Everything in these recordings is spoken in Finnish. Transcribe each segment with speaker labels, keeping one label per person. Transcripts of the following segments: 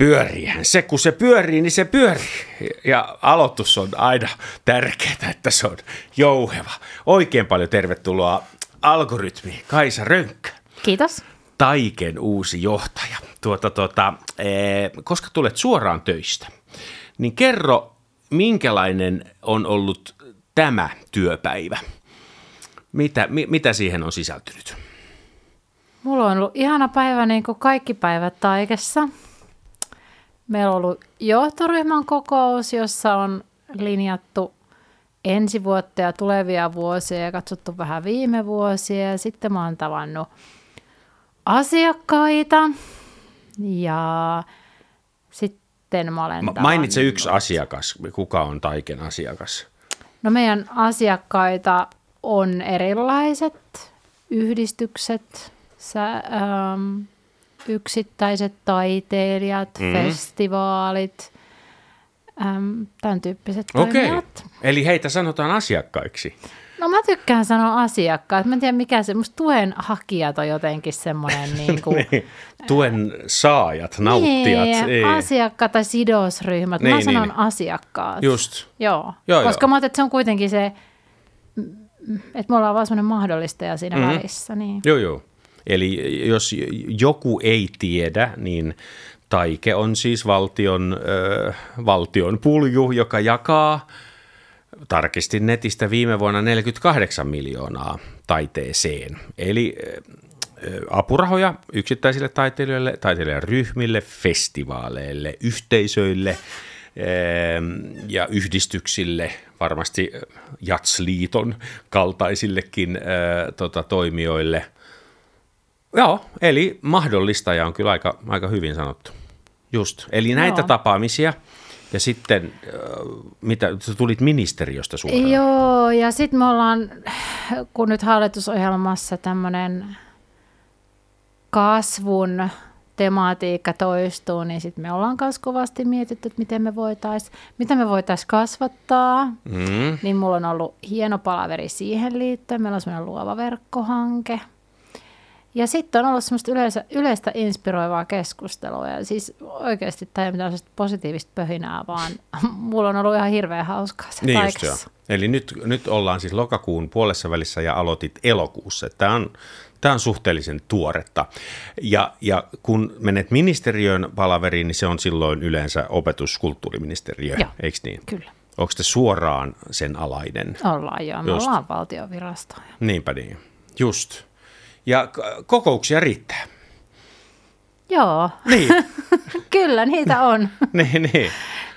Speaker 1: pyöriihän se, kun se pyörii, niin se pyörii. Ja aloitus on aina tärkeää, että se on jouheva. Oikein paljon tervetuloa Algoritmi Kaisa Rönkkä.
Speaker 2: Kiitos.
Speaker 1: Taiken uusi johtaja. Tuota, tuota, ee, koska tulet suoraan töistä, niin kerro, minkälainen on ollut tämä työpäivä? Mitä, mi, mitä siihen on sisältynyt?
Speaker 2: Mulla on ollut ihana päivä niin kuin kaikki päivät Taikessa. Meillä on ollut johtoryhmän kokous, jossa on linjattu ensi vuotta ja tulevia vuosia ja katsottu vähän viime vuosia. Ja sitten mä oon tavannut asiakkaita ja sitten mä olen
Speaker 1: Ma- Mainitse yksi asiakas. Kuka on Taiken asiakas?
Speaker 2: No meidän asiakkaita on erilaiset yhdistykset, sä, ähm, yksittäiset taiteilijat, mm. festivaalit, ähm, tämän tyyppiset
Speaker 1: Okei,
Speaker 2: toimijat.
Speaker 1: eli heitä sanotaan asiakkaiksi.
Speaker 2: No mä tykkään sanoa asiakkaat. Mä en tiedä mikä se, musta tuen hakijat on jotenkin semmoinen niin kuin,
Speaker 1: Niin, Tuen saajat, nauttijat.
Speaker 2: Niin,
Speaker 1: ei.
Speaker 2: asiakkaat tai sidosryhmät.
Speaker 1: Niin,
Speaker 2: mä sanon
Speaker 1: niin.
Speaker 2: asiakkaat.
Speaker 1: Just.
Speaker 2: Joo,
Speaker 1: Joo,
Speaker 2: koska
Speaker 1: joo.
Speaker 2: mä ajattelin, että se on kuitenkin se, että me ollaan vaan semmoinen mahdollistaja siinä
Speaker 1: Mhm.
Speaker 2: mm-hmm. välissä. Niin.
Speaker 1: Joo, joo. Eli jos joku ei tiedä, niin Taike on siis valtion, äh, valtion pulju, joka jakaa, tarkistin netistä viime vuonna 48 miljoonaa taiteeseen. Eli apurahoja yksittäisille taiteilijoille, taiteilijaryhmille, festivaaleille, yhteisöille ja yhdistyksille, varmasti Jatsliiton kaltaisillekin tota, toimijoille – Joo, eli mahdollistaja on kyllä aika, aika hyvin sanottu. Just, eli näitä
Speaker 2: Joo.
Speaker 1: tapaamisia ja sitten, mitä, sä tulit ministeriöstä suoraan.
Speaker 2: Joo, ja sitten me ollaan, kun nyt hallitusohjelmassa tämmöinen kasvun tematiikka toistuu, niin sitten me ollaan myös kovasti mietitty, että miten me voitais, mitä me voitaisiin kasvattaa.
Speaker 1: Mm,
Speaker 2: Niin mulla on ollut hieno palaveri siihen liittyen. Meillä on semmoinen luova verkkohanke. Ja sitten on ollut semmoista yleistä, yleistä inspiroivaa keskustelua. Ja siis oikeasti tämä ei ole mitään positiivista pöhinää, vaan mulla on ollut ihan hirveän hauskaa se
Speaker 1: niin just joo. Eli nyt, nyt ollaan siis lokakuun puolessa välissä ja aloitit elokuussa. Tämä on, tämä on suhteellisen tuoretta. Ja, ja kun menet ministeriön palaveriin, niin se on silloin yleensä opetuskulttuuriministeriö, eikö niin?
Speaker 2: Kyllä.
Speaker 1: Onko te suoraan sen alainen?
Speaker 2: Ollaan joo, me
Speaker 1: Just.
Speaker 2: ollaan valtiovirastoja.
Speaker 1: Niinpä niin. Just. Ja kokouksia riittää.
Speaker 2: Joo,
Speaker 1: Niin,
Speaker 2: kyllä niitä on.
Speaker 1: niin, niin.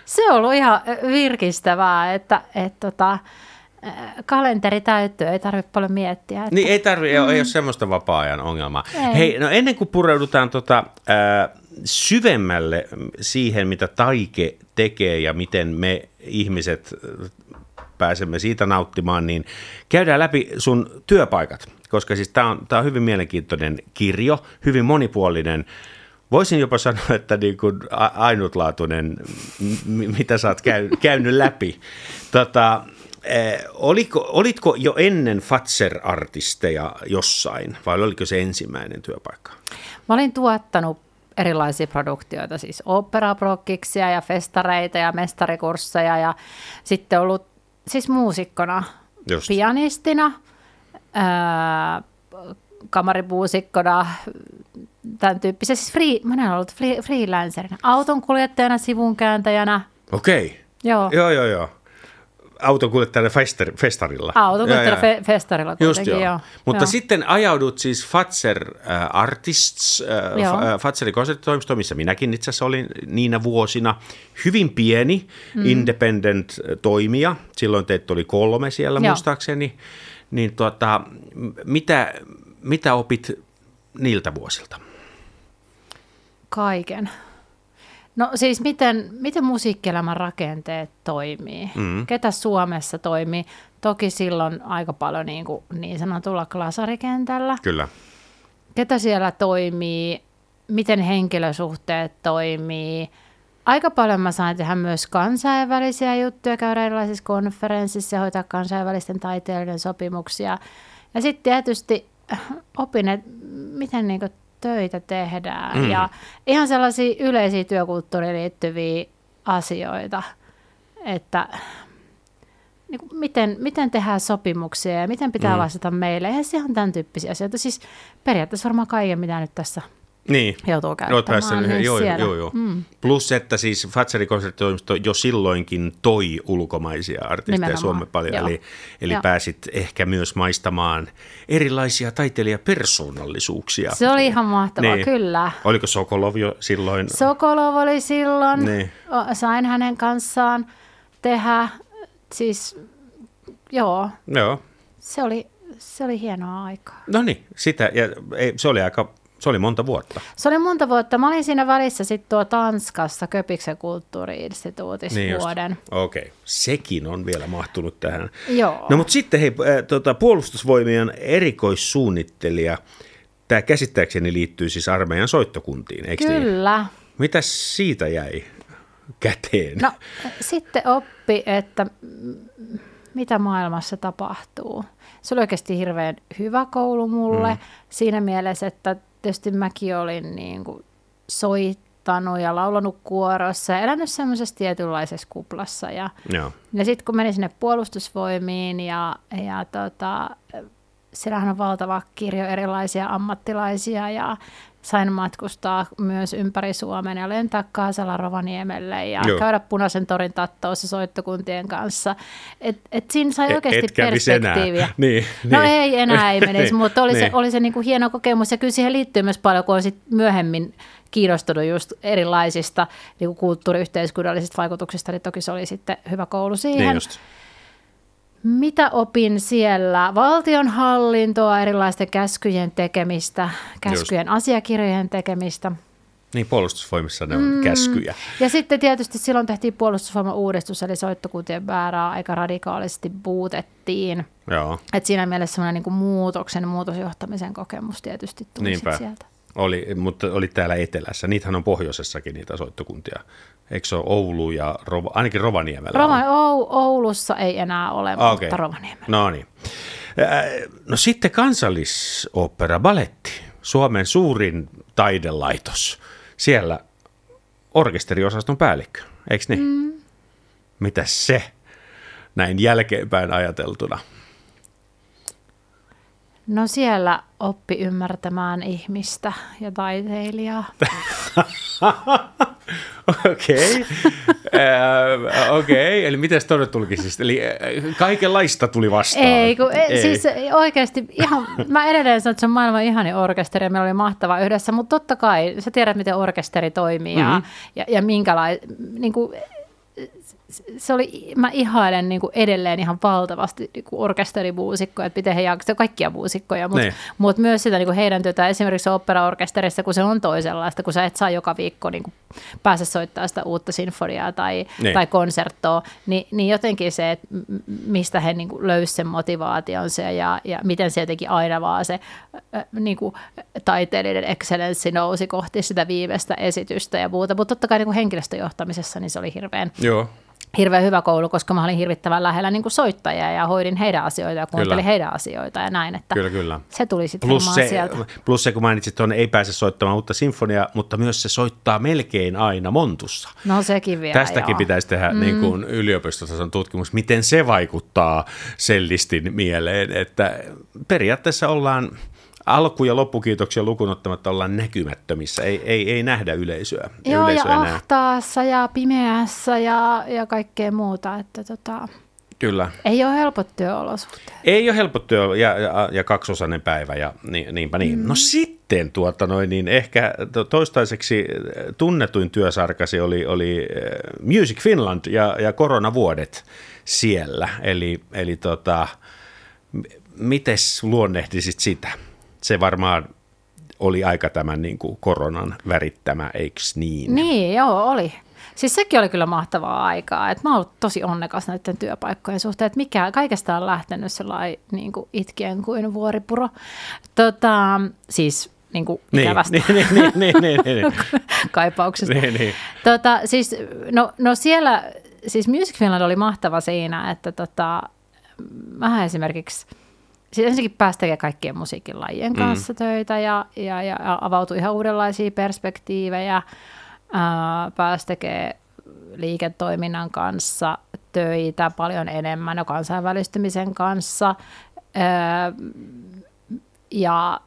Speaker 2: Se on ollut ihan virkistävää, että et, tota, äh, kalenteri täyttyy, ei tarvitse paljon miettiä. Että,
Speaker 1: Niin ei tarvi, mm. ei ole semmoista vapaa-ajan ongelmaa.
Speaker 2: Ei.
Speaker 1: Hei, no ennen kuin pureudutaan tota, ää, syvemmälle siihen, mitä taike tekee ja miten me ihmiset äh, pääsemme siitä nauttimaan, niin käydään läpi sun työpaikat, koska siis tämä on, tää on hyvin mielenkiintoinen kirjo, hyvin monipuolinen. Voisin jopa sanoa, että niin kuin ainutlaatuinen, mitä sä oot käy, käynyt läpi. Tota, eh, oliko, olitko jo ennen Fatser-artisteja jossain, vai oliko se ensimmäinen työpaikka?
Speaker 2: Mä olin tuottanut erilaisia produktioita, siis operaprokkiksia ja festareita ja mestarikursseja ja sitten ollut siis muusikkona,
Speaker 1: Just.
Speaker 2: pianistina, ää, kamaripuusikkona, tämän tyyppisen, siis free, mä olen ollut free, freelancerina, autonkuljettajana, sivunkääntäjänä,
Speaker 1: Okei.
Speaker 2: joo,
Speaker 1: Joo, joo, joo. Autonkuljettajana fester, festarilla. joo.
Speaker 2: fe, festarilla
Speaker 1: Just joo.
Speaker 2: joo.
Speaker 1: Mutta
Speaker 2: joo.
Speaker 1: sitten ajaudut siis Fatser äh, Artists, äh, Fatserin konserttitoimisto, missä minäkin itse asiassa olin niinä vuosina. Hyvin pieni mm. independent toimija. Silloin teitä oli kolme siellä
Speaker 2: Joo.
Speaker 1: muistaakseni. Niin tuota, mitä, mitä opit niiltä vuosilta?
Speaker 2: Kaiken. No siis miten, miten musiikkielämän rakenteet toimii? Mm. Ketä Suomessa toimii? Toki silloin aika paljon niin, kuin niin sanotulla klasarikentällä.
Speaker 1: Kyllä.
Speaker 2: Ketä siellä toimii? Miten henkilösuhteet toimii? Aika paljon mä sain tehdä myös kansainvälisiä juttuja, käydä erilaisissa konferenssissa ja hoitaa kansainvälisten taiteilijoiden sopimuksia. Ja sitten tietysti äh, opin, että miten niin töitä tehdään mm. ja ihan sellaisia yleisiä työkulttuuriin liittyviä asioita, että niin kuin miten, miten tehdään sopimuksia ja miten pitää mm. vastata meille. Eihän se ihan tämän tyyppisiä asioita. Siis periaatteessa varmaan kaiken, mitä nyt tässä
Speaker 1: niin.
Speaker 2: joutuu käyttämään.
Speaker 1: niin joo,
Speaker 2: siellä.
Speaker 1: joo, joo. Mm. Plus, että siis Fatserin konserttitoimisto jo silloinkin toi ulkomaisia artisteja
Speaker 2: Nimenomaan,
Speaker 1: Suomeen paljon,
Speaker 2: joo.
Speaker 1: eli, eli
Speaker 2: Joo.
Speaker 1: pääsit ehkä myös maistamaan erilaisia taiteilijapersoonallisuuksia.
Speaker 2: Se oli ihan mahtavaa,
Speaker 1: Niin.
Speaker 2: kyllä.
Speaker 1: Oliko Sokolov jo silloin?
Speaker 2: Sokolov oli silloin,
Speaker 1: Niin.
Speaker 2: Sain hänen kanssaan tehdä, siis joo,
Speaker 1: Joo.
Speaker 2: se oli, se oli hienoa aikaa.
Speaker 1: No niin, sitä, ja ei, se oli aika, se oli monta vuotta.
Speaker 2: Se oli monta vuotta. Mä olin siinä välissä sitten tuo Tanskassa Köpiksen kulttuuri-instituutissa
Speaker 1: Niin
Speaker 2: vuoden.
Speaker 1: Okei, okay. sekin on vielä mahtunut tähän.
Speaker 2: Joo.
Speaker 1: No mutta sitten hei, äh, tota, puolustusvoimien erikoissuunnittelija, tämä käsittääkseni liittyy siis armeijan soittokuntiin, eikö niin?
Speaker 2: Kyllä.
Speaker 1: Mitäs siitä jäi käteen?
Speaker 2: No sitten oppi, että mitä maailmassa tapahtuu. Se oli oikeasti hirveän hyvä koulu mulle mm. siinä mielessä, että tietysti mäkin olin niin kuin soittanut ja laulanut kuorossa ja elänyt semmoisessa tietynlaisessa kuplassa. Ja,
Speaker 1: Joo.
Speaker 2: ja sitten kun menin sinne puolustusvoimiin ja, ja tota, siellähän on valtava kirjo erilaisia ammattilaisia ja sain matkustaa myös ympäri Suomen ja lentää Kaasala Rovaniemelle ja
Speaker 1: Joo.
Speaker 2: Käydä Punaisen torin tattoossa soittokuntien kanssa. Et, et siinä sai
Speaker 1: Et-
Speaker 2: oikeasti
Speaker 1: et kävisi enää.
Speaker 2: perspektiiviä.
Speaker 1: Niin,
Speaker 2: no
Speaker 1: niin.
Speaker 2: ei enää ei menisi,
Speaker 1: Niin,
Speaker 2: mutta oli se,
Speaker 1: niin.
Speaker 2: oli se niinku hieno kokemus ja kyllä siihen liittyy myös paljon, kun on sit myöhemmin kiinnostunut just erilaisista niinku kulttuuriyhteiskunnallisista vaikutuksista, niin toki se oli sitten hyvä koulu siihen.
Speaker 1: Niin just.
Speaker 2: Mitä opin siellä? Valtionhallintoa, erilaisten käskyjen tekemistä, käskyjen asiakirjojen tekemistä.
Speaker 1: Niin puolustusvoimissa ne on mm. käskyjä.
Speaker 2: Ja sitten tietysti silloin tehtiin puolustusvoiman uudistus, eli soittokuntien määrää aika radikaalisti muutettiin.
Speaker 1: Joo,
Speaker 2: Et siinä mielessä semmoinen niin kuin muutoksen, muutosjohtamisen kokemus tietysti tuli
Speaker 1: niinpä.
Speaker 2: sieltä.
Speaker 1: Oli, mutta oli täällä etelässä. Niitähän on pohjoisessakin niitä soittokuntia. Eikö se ole Oulu ja Rova, ainakin Rovaniemellä?
Speaker 2: Rova, Ou, Oulussa ei enää ole,
Speaker 1: Ah,
Speaker 2: mutta. Rovaniemellä.
Speaker 1: No niin. No sitten kansallisopera Baletti, Suomen suurin taidelaitos. Siellä orkesteriosaston päällikkö, eikö niin? Mm. Mitäs se näin jälkeenpäin ajateltuna?
Speaker 2: No siellä oppi ymmärtämään ihmistä ja taiteilijaa.
Speaker 1: Okei, Äh, okei. Eli miten tuonne tulikin siis? Eli äh, kaikenlaista tuli vastaan.
Speaker 2: Ei, kun, ei. siis oikeasti ihan, mä edelleen sanon, että se on maailman ihani orkesteri ja meillä oli mahtava yhdessä, mutta totta kai sä tiedät, miten orkesteri toimii ja,
Speaker 1: Mhm.
Speaker 2: ja, ja minkälainen, niin kuin, se oli, mä ihailen niin kuin edelleen ihan valtavasti niin kuin orkesterimuusikkoja, että miten he jaksavat, kaikkia muusikkoja, mutta
Speaker 1: Niin.
Speaker 2: mut myös sitä niin kuin heidän työtä esimerkiksi operaorkesterissa, kun se on toisenlaista, kun sä et saa joka viikko niin kuin pääse soittaa sitä uutta sinfoniaa tai,
Speaker 1: Niin.
Speaker 2: tai konserttoa, niin, niin jotenkin se, että mistä he niin kuin löysi sen motivaationsa ja, ja miten se jotenkin aina vaan se äh, niin kuin taiteellinen excellenssi nousi kohti sitä viimeistä esitystä ja muuta, mutta totta kai niin kuin henkilöstöjohtamisessa niin se oli hirveän,
Speaker 1: Joo,
Speaker 2: hirveän hyvä koulu, koska mä olin hirvittävän lähellä niin kuin soittajia ja hoidin heidän asioita ja kuuntelin
Speaker 1: Kyllä.
Speaker 2: heidän asioita ja näin, että
Speaker 1: kyllä, kyllä.
Speaker 2: se tuli sitten
Speaker 1: Plus se,
Speaker 2: sieltä.
Speaker 1: plus se, kun mainitsit tuonne, ei pääse soittamaan uutta sinfoniaa, mutta myös se soittaa melkein aina Montussa.
Speaker 2: No sekin vielä,
Speaker 1: Tästäkin
Speaker 2: joo.
Speaker 1: pitäisi tehdä mm. niin kuin yliopistotason tutkimus, miten se vaikuttaa sellistin mieleen, että periaatteessa ollaan alku- ja loppukiitoksia lukuun ottamatta ollaan näkymättömissä, ei, ei, ei nähdä yleisöä.
Speaker 2: Joo, ja
Speaker 1: Yleisö ei näe.
Speaker 2: ahtaassa ja pimeässä ja, ja kaikkea muuta, että tota,
Speaker 1: Kyllä.
Speaker 2: ei ole helpot työolosuhteet.
Speaker 1: Ei ole helppo työ ja, ja, ja kaksosainen päivä ja niin, niinpä niin. Mm. No sitten tuota noin, niin ehkä to- toistaiseksi äh, tunnetuin työsarkasi oli, oli äh, Music Finland ja, ja koronavuodet siellä. Eli, eli tota, mites luonnehtisit sitä? Se varmaan oli aika tämän niin kuin koronan värittämä, eiks niin?
Speaker 2: Niin, joo, oli. Siis sekin oli kyllä mahtavaa aikaa. Et mä oon ollut tosi onnekas näiden työpaikkojen suhteen, että mikä, kaikesta on lähtenyt sellainen niin kuin itkien kuin vuoripuro. Tota, siis niin kuin
Speaker 1: Niin,
Speaker 2: ikävästä
Speaker 1: niin, niin, niin, niin, niin, niin,
Speaker 2: kaipauksesta.
Speaker 1: niin, niin.
Speaker 2: Tota, siis, no, no siellä, siis Music Finland oli mahtava siinä, että tota, mä esimerkiksi siis ensinnäkin pääsi tekemään kaikkien musiikin lajien kanssa mm. töitä ja, ja, ja avautui ihan uudenlaisia perspektiivejä. Ää, pääsi tekemään liiketoiminnan kanssa töitä paljon enemmän ja kansainvälistymisen kanssa. Ää, ja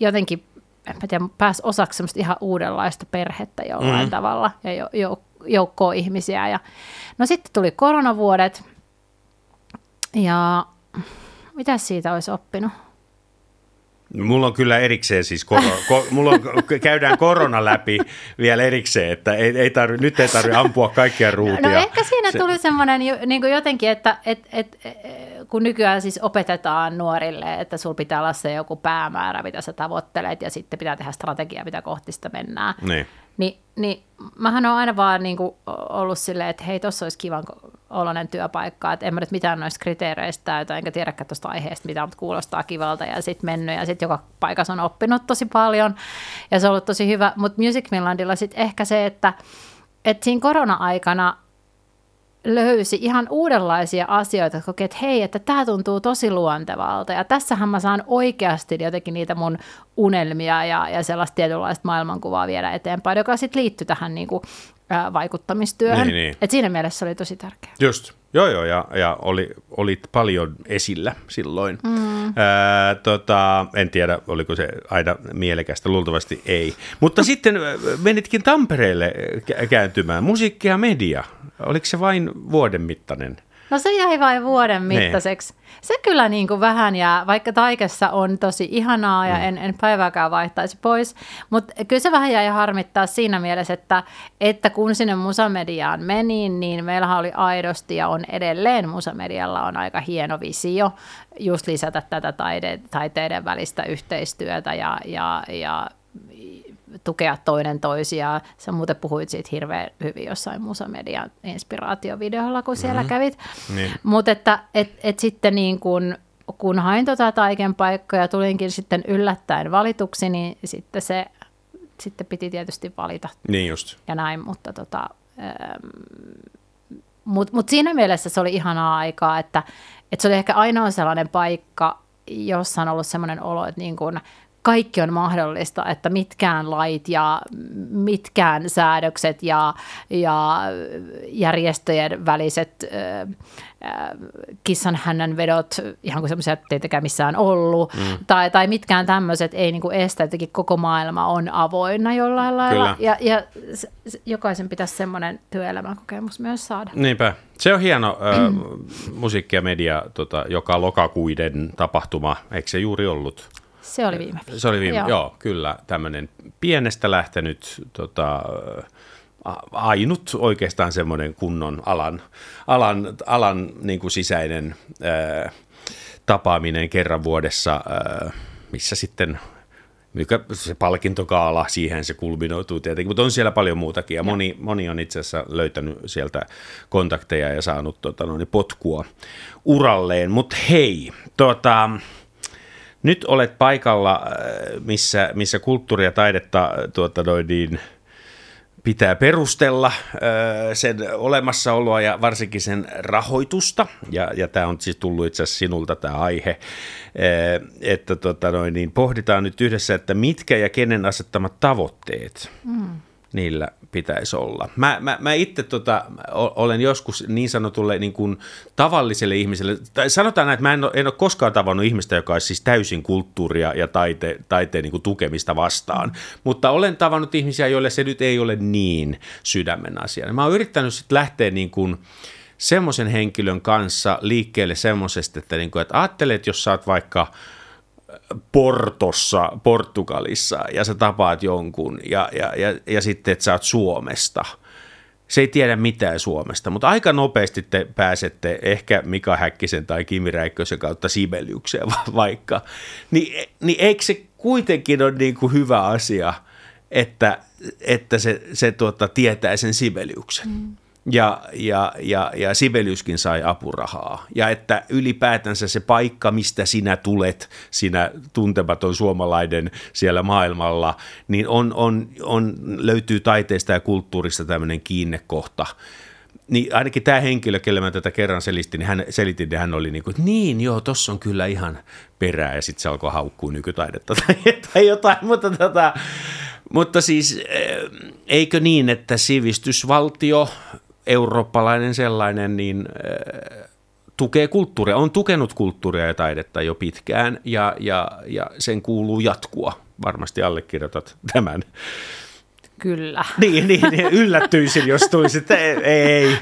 Speaker 2: jotenkin en mä tiedä, pääsi osaksi semmoista ihan uudenlaista perhettä jollain mm. tavalla ja jo, jo, joukkoa ihmisiä. Ja, no sitten tuli koronavuodet ja mitä siitä olisi oppinut?
Speaker 1: Mulla on kyllä erikseen siis, koro, ko, mulla on, käydään korona läpi vielä erikseen, että ei, ei tarvi, nyt ei tarvitse ampua kaikkia ruutia.
Speaker 2: No ehkä siinä tuli semmoinen niin jotenkin, että et, et, kun nykyään siis opetetaan nuorille, että sulla pitää olla se joku päämäärä, mitä sä tavoittelet, ja sitten pitää tehdä strategiaa, mitä kohti sitä mennään.
Speaker 1: Niin.
Speaker 2: Ni, niin mähän on aina vaan niin kuin ollut silleen, että hei, tuossa olisi kivan oloinen työpaikka, että en mä nyt mitään noista kriteereistä täytä, enkä tiedäkään tuosta aiheesta mitään, mutta kuulostaa kivalta ja sitten mennyt ja sitten joka paikassa on oppinut tosi paljon ja se on ollut tosi hyvä, mutta Music Finlandilla sitten ehkä se, että, että siinä korona-aikana löysi ihan uudenlaisia asioita, että kokee, että hei, että tämä tuntuu tosi luontevalta. Ja tässähän mä saan oikeasti jotenkin niitä mun unelmia ja, ja sellaista tietynlaista maailmankuvaa viedä eteenpäin, joka sitten liittyy tähän niin kuin, vaikuttamistyöhön. Niin, niin. Et siinä mielessä se oli tosi tärkeää.
Speaker 1: Just. Joo, joo, ja, ja oli, olit paljon esillä silloin. Mm. Ää, tota, en tiedä, oliko se aina mielekästä, luultavasti ei. Mutta sitten menitkin Tampereelle kääntymään, musiikki ja media. Oliko se vain vuoden mittainen?
Speaker 2: No se jäi vain vuoden niin. mittaiseksi. Ne. Se kyllä niin kuin vähän jää, vaikka taikessa on tosi ihanaa ja mm. en, en päivääkään vaihtaisi pois, mutta kyllä se vähän jäi harmittaa siinä mielessä, että, että kun sinne musamediaan meni, niin meillähän oli aidosti ja on edelleen musamedialla on aika hieno visio just lisätä tätä taide, taiteiden välistä yhteistyötä ja, ja, ja tukea toinen toisiaan. Sä muuten puhuit siitä hirveän hyvin jossain Musamedian inspiraatiovideolla, kun siellä mm-hmm. kävit. Niin. Mutta että et, et sitten niin kun, kun hain tota taiken paikkaa ja tulinkin sitten yllättäen valituksi, niin sitten se sitten piti tietysti valita.
Speaker 1: Niin just.
Speaker 2: Ja näin, mutta tota, ähm, mutta mut siinä mielessä se oli ihanaa aikaa, että, että se oli ehkä ainoa sellainen paikka, jossa on ollut sellainen olo, että niin kun kaikki on mahdollista, että mitkään lait ja mitkään säädökset ja, ja järjestöjen väliset äh, kissan hännän vedot, ihan kuin semmoisia, että ei missään ollut, mm. tai, tai mitkään tämmöiset ei niin kuin estä, että koko maailma on avoinna jollain lailla. Kyllä. Ja, ja jokaisen pitäisi semmoinen työelämäkokemus myös saada.
Speaker 1: Niinpä. Se on hieno äh, musiikki ja media, tota, joka lokakuiden tapahtuma, eikö se juuri ollut?
Speaker 2: Se oli viime viikolla.
Speaker 1: Se oli viime, joo. joo kyllä, tämmöinen pienestä lähtenyt tota, ainut oikeastaan semmoinen kunnon alan, alan, alan niin kuin sisäinen ää, tapaaminen kerran vuodessa, ää, missä sitten mikä se palkintokaala, siihen se kulminoituu tietenkin, mutta on siellä paljon muutakin ja moni, moni on itse asiassa löytänyt sieltä kontakteja ja saanut tota, no, niin potkua uralleen, mutta hei, tota, nyt olet paikalla, äh, missä, missä kulttuuria ja taidetta äh, tuota, noin niin, pitää perustella äh, sen olemassaoloa ja varsinkin sen rahoitusta. Ja, ja tämä on siis tullut itse asiassa sinulta tämä aihe, että tota noin, niin pohditaan nyt yhdessä, että mitkä ja kenen asettamat tavoitteet mm. Niillä pitäisi olla. Mä, mä, mä itse tota, olen joskus niin sanotulle niin kuin tavalliselle ihmiselle, tai sanotaan näin, että mä en ole, en ole koskaan tavannut ihmistä, joka olisi siis täysin kulttuuria ja taite, taiteen niin kuin tukemista vastaan, mutta olen tavannut ihmisiä, joille se nyt ei ole niin sydämen asia. Mä oon yrittänyt sitten lähteä niin kuin, semmoisen henkilön kanssa liikkeelle semmoisesta, että, niin kuin, että ajattelet, jos sä oot vaikka – Portossa, Portugalissa, ja sä tapaat jonkun, ja, ja, ja, ja sitten, että sä oot Suomesta. Se ei tiedä mitään Suomesta, mutta aika nopeasti te pääsette ehkä Mika Häkkisen tai Kimi Räikkösen kautta Sibeliukseen vaikka. Ni, niin eikö se kuitenkin ole niin kuin hyvä asia, että, että se, se tuota, tietää sen Sibeliuksen? Mm ja, ja, ja, ja Sibeliuskin sai apurahaa. Ja että ylipäätänsä se paikka, mistä sinä tulet, sinä tuntematon suomalainen siellä maailmalla, niin on, on, on, löytyy taiteesta ja kulttuurista tämmöinen kiinnekohta. niin ainakin tämä henkilö, kelle mä tätä kerran selistin, niin hän selitti, että hän oli niin kuin, niin joo, tossa on kyllä ihan perää, ja sitten se alkoi haukkuu nykytaidetta tai, tai jotain, mutta, tota, mutta siis eikö niin, että sivistysvaltio, eurooppalainen sellainen, niin tukee kulttuuria, on tukenut kulttuuria ja taidetta jo pitkään, ja, ja, ja sen kuuluu jatkua. Varmasti allekirjoitat tämän.
Speaker 2: Kyllä.
Speaker 1: Niin, niin, niin yllättyisin, jos tuisit. Ei, ei.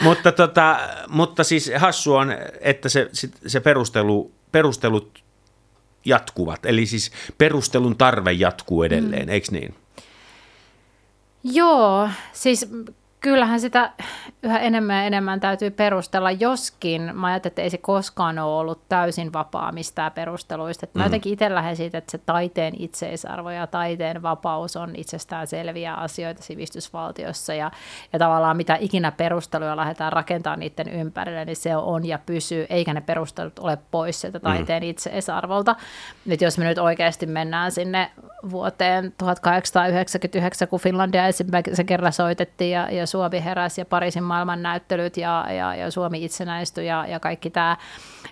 Speaker 1: mutta, tota, mutta siis hassu on, että se, se perustelu, perustelut jatkuvat. Eli siis perustelun tarve jatkuu edelleen, mm. eikö niin?
Speaker 2: Joo, siis kyllähän sitä yhä enemmän ja enemmän täytyy perustella, joskin mä ajattelin, että ei se koskaan ole ollut täysin vapaa mistään perusteluista. Että mä mm. jotenkin itse lähden siitä, että se taiteen itseisarvo ja taiteen vapaus on itsestään selviä asioita sivistysvaltiossa ja, ja tavallaan mitä ikinä perusteluja lähdetään rakentamaan niiden ympärille, niin se on ja pysyy, eikä ne perustelut ole pois sieltä mm. taiteen mm. itseisarvolta. Nyt jos me nyt oikeasti mennään sinne vuoteen 1899, kun Finlandia ensimmäisen kerran soitettiin ja, ja Suomi heräsi ja Pariisin maailmannäyttelyt ja, ja, ja Suomi itsenäistyi ja, ja kaikki tämä,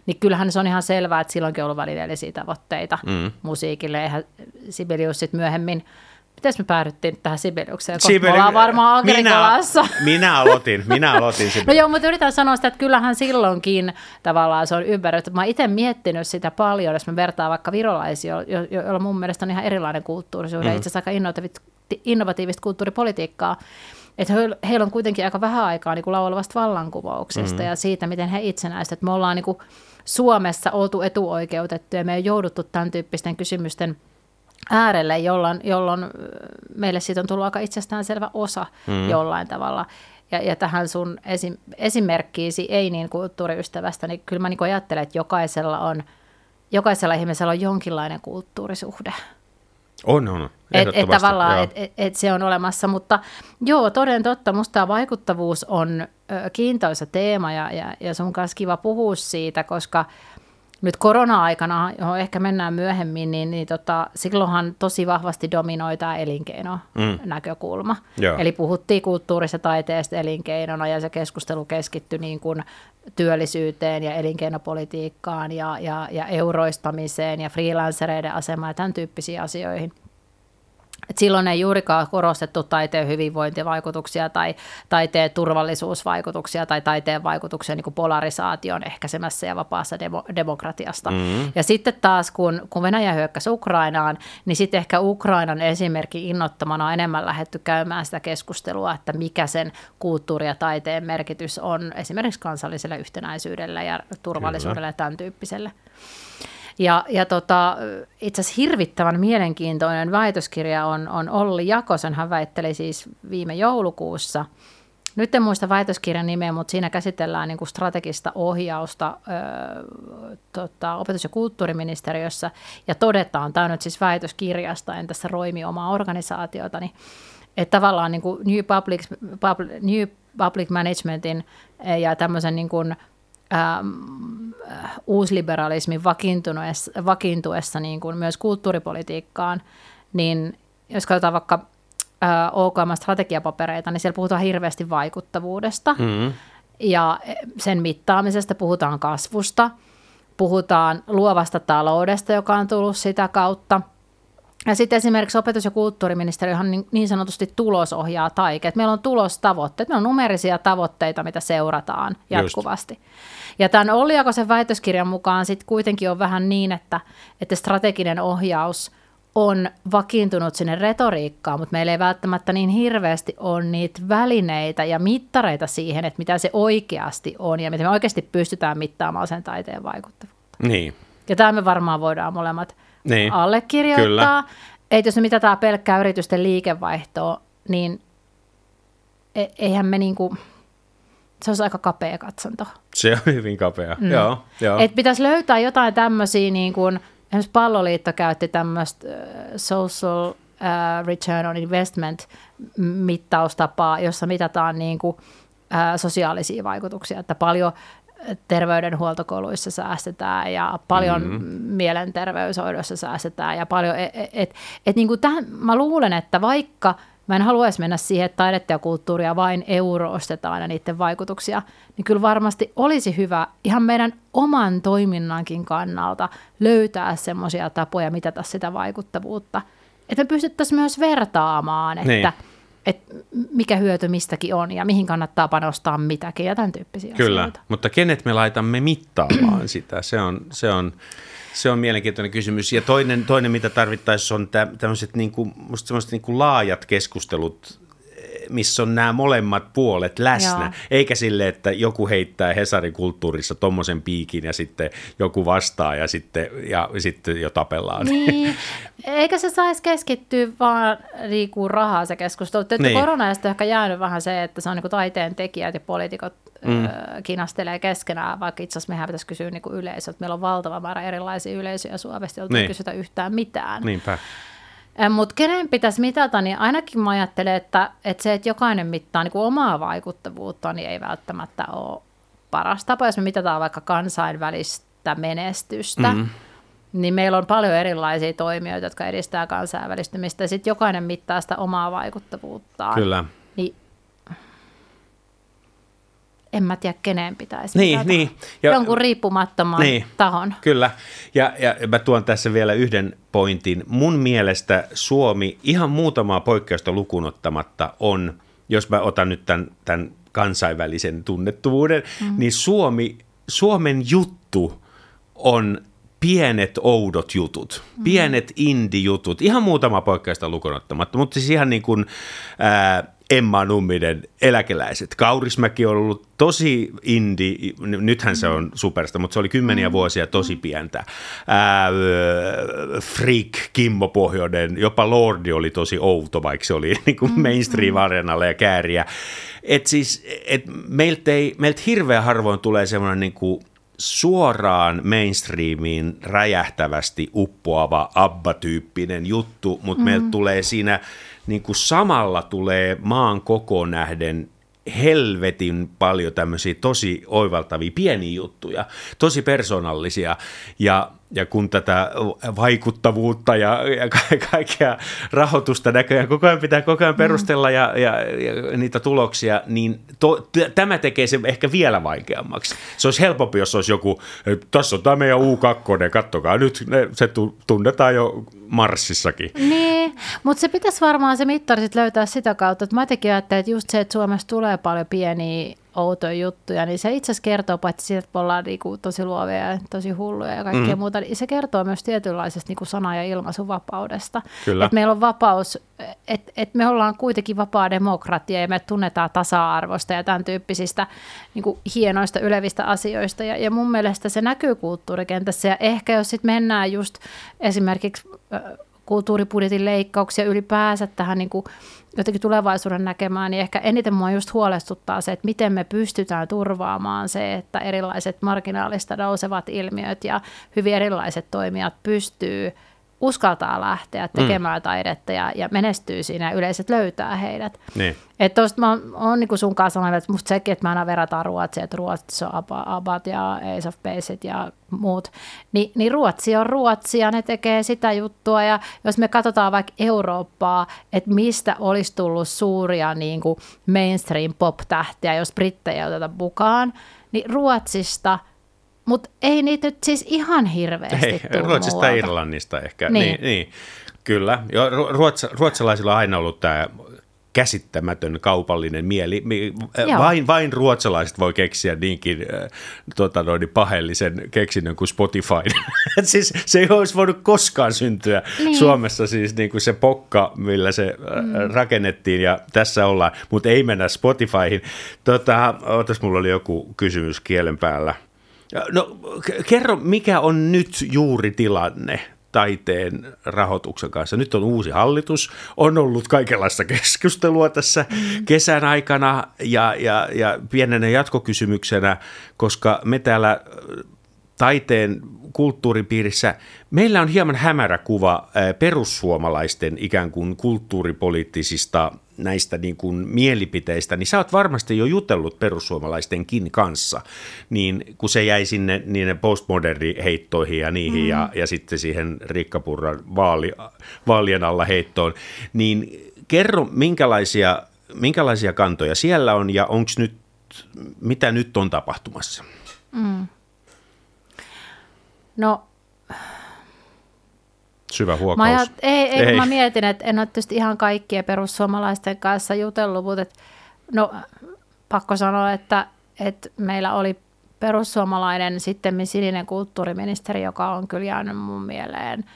Speaker 2: niin kyllähän se on ihan selvää, että silloinkin on ollut välineellisiä tavoitteita mm. musiikille. Eihän Sibelius sitten myöhemmin Miten me päädyttiin tähän Sibeliukseen? Koska Sibeli... me ollaan varmaan Agrikolassa.
Speaker 1: Minä, minä aloitin, minä aloitin
Speaker 2: No joo, mutta yritän sanoa sitä, että kyllähän silloinkin tavallaan se on ymmärretty. Mä oon itse miettinyt sitä paljon, jos mä vertaan vaikka virolaisia, joilla jo, mun mielestä on ihan erilainen kulttuurisuuden, mm. itse asiassa aika innovatiivista kulttuuripolitiikkaa että heillä on kuitenkin aika vähän aikaa niin kuin laulavasta vallankumouksesta mm. ja siitä, miten he itsenäiset. Me ollaan niin kuin Suomessa oltu etuoikeutettu ja me ei jouduttu tämän tyyppisten kysymysten äärelle, jolloin, jolloin meille siitä on tullut aika itsestäänselvä osa mm. jollain tavalla. Ja, ja tähän sun esim, esimerkkiisi ei niin kulttuuriystävästä, niin kyllä mä niin ajattelen, että jokaisella on, jokaisella ihmisellä on jonkinlainen kulttuurisuhde.
Speaker 1: On, on.
Speaker 2: Et, et tavallaan, et, et, et se on olemassa, mutta joo, toden totta, musta tämä vaikuttavuus on ö, kiintoisa teema ja, ja, ja sun kanssa kiva puhua siitä, koska nyt korona-aikana, johon ehkä mennään myöhemmin, niin, niin tota, silloinhan tosi vahvasti dominoi tämä elinkeino-näkökulma. Mm. Eli puhuttiin kulttuurista taiteesta elinkeinona ja se keskustelu keskittyi niin kuin työllisyyteen ja elinkeinopolitiikkaan ja, ja, ja euroistamiseen ja freelancereiden asemaan ja tämän tyyppisiin asioihin – et silloin ei juurikaan korostettu taiteen hyvinvointivaikutuksia tai taiteen turvallisuusvaikutuksia tai taiteen vaikutuksia niin kuin polarisaation ehkäisemässä ja vapaassa demo, demokratiasta. Mm-hmm. Ja sitten taas, kun, kun Venäjä hyökkäsi Ukrainaan, niin sitten ehkä Ukrainan esimerkki innottamana on enemmän lähdetty käymään sitä keskustelua, että mikä sen kulttuuri- ja taiteen merkitys on esimerkiksi kansalliselle yhtenäisyydelle ja turvallisuudelle Kyllä. ja tämän tyyppiselle. Ja, ja tota, itse asiassa hirvittävän mielenkiintoinen väitöskirja on, on Olli Jakosen, hän väitteli siis viime joulukuussa. Nyt en muista väitöskirjan nimeä, mutta siinä käsitellään niin kuin strategista ohjausta ö, tota, opetus- ja kulttuuriministeriössä ja todetaan, tämä on nyt siis väitöskirjasta, en tässä roimi omaa organisaatiota, niin, että tavallaan niin kuin New, Public, Public, New Public Managementin ja tämmöisen niin kuin ähm, uusliberalismin vakiintuessa, vakiintuessa niin kuin myös kulttuuripolitiikkaan, niin jos katsotaan vaikka äh, OKM-strategiapapereita, niin siellä puhutaan hirveästi vaikuttavuudesta mm-hmm. ja sen mittaamisesta puhutaan kasvusta, puhutaan luovasta taloudesta, joka on tullut sitä kautta – ja sitten esimerkiksi opetus- ja kulttuuriministeriöhän niin, niin sanotusti tulosohjaa taike. meillä on tulostavoitteet, meillä on numerisia tavoitteita, mitä seurataan jatkuvasti. Just. Ja tämän Olli Jakosen väitöskirjan mukaan sitten kuitenkin on vähän niin, että, että strateginen ohjaus on vakiintunut sinne retoriikkaan, mutta meillä ei välttämättä niin hirveästi ole niitä välineitä ja mittareita siihen, että mitä se oikeasti on ja miten me oikeasti pystytään mittaamaan sen taiteen vaikuttavuutta.
Speaker 1: Niin.
Speaker 2: Ja tämä me varmaan voidaan molemmat niin. allekirjoittaa. Että jos me mitataan pelkkää yritysten liikevaihtoa, niin e- eihän me niinku, se olisi aika kapea katsanto.
Speaker 1: Se on hyvin kapea, mm. joo. joo.
Speaker 2: Et pitäisi löytää jotain tämmöisiä, niin kuin, esimerkiksi Palloliitto käytti tämmöistä social return on investment mittaustapaa, jossa mitataan niin kuin, sosiaalisia vaikutuksia, että paljon terveydenhuoltokoluissa säästetään ja paljon mm-hmm. mielenterveyshoidossa säästetään ja paljon, et, et, et, et niin kuin tähän, mä luulen, että vaikka mä en haluaisi mennä siihen, että taidetta ja kulttuuria vain euroostetaan ja niiden vaikutuksia, niin kyllä varmasti olisi hyvä ihan meidän oman toiminnankin kannalta löytää semmoisia tapoja mitata sitä vaikuttavuutta. Että me pystyttäisiin myös vertaamaan, että niin että mikä hyöty mistäkin on ja mihin kannattaa panostaa mitäkin ja tämän tyyppisiä
Speaker 1: Kyllä,
Speaker 2: asioita.
Speaker 1: mutta kenet me laitamme mittaamaan sitä, se on, se on, se on mielenkiintoinen kysymys. Ja toinen, toinen mitä tarvittaisiin, on tämmöiset niin kuin, musta niin kuin laajat keskustelut missä on nämä molemmat puolet läsnä, Joo. eikä sille, että joku heittää Hesarin kulttuurissa tommosen piikin ja sitten joku vastaa ja sitten, ja sitten jo tapellaan.
Speaker 2: Niin, eikä se saisi keskittyä vaan niinku rahaa se keskustelu. Niin. Korona ehkä jäänyt vähän se, että se on niinku taiteen tekijät ja poliitikot mm. kinastelee keskenään, vaikka itse asiassa mehän pitäisi kysyä niinku yleisöltä. Meillä on valtava määrä erilaisia yleisöjä Suomesta, joilta niin. ei kysytä yhtään mitään.
Speaker 1: Niinpä.
Speaker 2: Mutta kenen pitäisi mitata, niin ainakin mä ajattelen, että, että se, että jokainen mittaa niin kuin omaa vaikuttavuutta, niin ei välttämättä ole paras tapa. Jos me mitataan vaikka kansainvälistä menestystä, mm-hmm. niin meillä on paljon erilaisia toimijoita, jotka edistää kansainvälistymistä, ja sitten jokainen mittaa sitä omaa vaikuttavuuttaan.
Speaker 1: Kyllä.
Speaker 2: Niin en mä tiedä, keneen pitäisi.
Speaker 1: Niin, niin.
Speaker 2: Ja, Jonkun riippumattoman niin, tahon.
Speaker 1: Kyllä, ja, ja mä tuon tässä vielä yhden pointin. Mun mielestä Suomi, ihan muutamaa poikkeusta lukunottamatta, on, jos mä otan nyt tämän, tämän kansainvälisen tunnettuvuuden, mm. niin Suomi, Suomen juttu on pienet oudot jutut, mm. pienet indie-jutut, ihan muutama poikkeusta lukunottamatta, mutta siis ihan niin kuin, ää, Emma Numminen eläkeläiset. Kaurismäki on ollut tosi indi, nythän se on supersta, mutta se oli kymmeniä mm. vuosia tosi pientä. Ää, Freak, Kimmo Pohjonen, jopa Lordi oli tosi outo, vaikka se oli niin kuin mm, mainstream-areenalla ja kääriä. Et siis, et meiltä, ei, meiltä hirveän harvoin tulee semmoinen niin kuin suoraan mainstreamiin räjähtävästi uppoava ABBA-tyyppinen juttu, mutta mm. meiltä tulee siinä niin kuin samalla tulee maan koko nähden helvetin paljon tämmöisiä tosi oivaltavia pieniä juttuja, tosi persoonallisia. Ja ja kun tätä vaikuttavuutta ja, ja kaikkea rahoitusta näköjään koko ajan pitää koko ajan mm. perustella ja, ja, ja niitä tuloksia, niin to, t- tämä tekee se ehkä vielä vaikeammaksi. Se olisi helpompi, jos olisi joku, tässä on tämä meidän U2, kattokaa nyt, ne, se tunnetaan jo Marsissakin.
Speaker 2: Niin, mutta se pitäisi varmaan se mittari sit löytää sitä kautta, että mä tekin ajattelen, että just se, että Suomessa tulee paljon pieniä outoja juttuja, niin se itse asiassa kertoo, paitsi siitä, että me ollaan niinku tosi luovia ja tosi hulluja ja kaikkea mm. muuta, niin se kertoo myös tietynlaisesta niinku sana- ja ilmaisuvapaudesta. Että meillä on vapaus, että et me ollaan kuitenkin vapaa demokratia ja me tunnetaan tasa-arvosta ja tämän tyyppisistä niinku hienoista ylevistä asioista. Ja, ja mun mielestä se näkyy kulttuurikentässä ja ehkä jos sitten mennään just esimerkiksi kulttuuribudjetin leikkauksia ylipäänsä tähän niin kuin jotenkin tulevaisuuden näkemään, niin ehkä eniten mua just huolestuttaa se, että miten me pystytään turvaamaan se, että erilaiset marginaalista nousevat ilmiöt ja hyvin erilaiset toimijat pystyy uskaltaa lähteä mm. tekemään mm. taidetta ja, ja menestyy siinä ja yleiset löytää heidät.
Speaker 1: Niin.
Speaker 2: Että tuosta mä oon niin sun kanssa sanonut, että musta sekin, että mä aina verrataan Ruotsia, että Ruotsi on Abat ja Ace of Baseit ja muut, Ni, niin Ruotsi on Ruotsi ja ne tekee sitä juttua ja jos me katsotaan vaikka Eurooppaa, että mistä olisi tullut suuria niin kuin mainstream pop-tähtiä, jos brittejä ei oteta mukaan, niin Ruotsista – mutta ei niitä nyt siis ihan hirveästi Ei,
Speaker 1: Ruotsista ja Irlannista ehkä. Niin. Niin, niin. Kyllä. Jo, ruots, ruotsalaisilla on aina ollut tämä käsittämätön kaupallinen mieli. Vain, vain ruotsalaiset voi keksiä niinkin äh, tota noin, paheellisen keksinnön kuin Spotify. siis se ei olisi voinut koskaan syntyä niin. Suomessa siis niin kuin se pokka, millä se mm. rakennettiin ja tässä ollaan, mutta ei mennä Spotifyhin. Tota, otas, mulla oli joku kysymys kielen päällä. No kerro, mikä on nyt juuri tilanne taiteen rahoituksen kanssa. Nyt on uusi hallitus, on ollut kaikenlaista keskustelua tässä mm. kesän aikana ja, ja, ja pienenä jatkokysymyksenä, koska me täällä taiteen kulttuuripiirissä, meillä on hieman hämärä kuva perussuomalaisten ikään kuin kulttuuripoliittisista näistä niin kuin mielipiteistä, niin sä oot varmasti jo jutellut perussuomalaistenkin kanssa, niin kun se jäi sinne niin postmoderni heittoihin ja niihin mm. ja, ja sitten siihen Rikkapurran vaali, vaalien alla heittoon, niin kerro, minkälaisia, minkälaisia kantoja siellä on ja onko nyt, mitä nyt on tapahtumassa? Mm.
Speaker 2: No
Speaker 1: Syvä huokaus.
Speaker 2: Mä ajat, ei, ei, ei. mä mietin, että en ole tietysti ihan kaikkien perussuomalaisten kanssa jutellut, mutta et, no, pakko sanoa, että, että meillä oli perussuomalainen sitten sininen kulttuuriministeri, joka on kyllä jäänyt mun mieleen –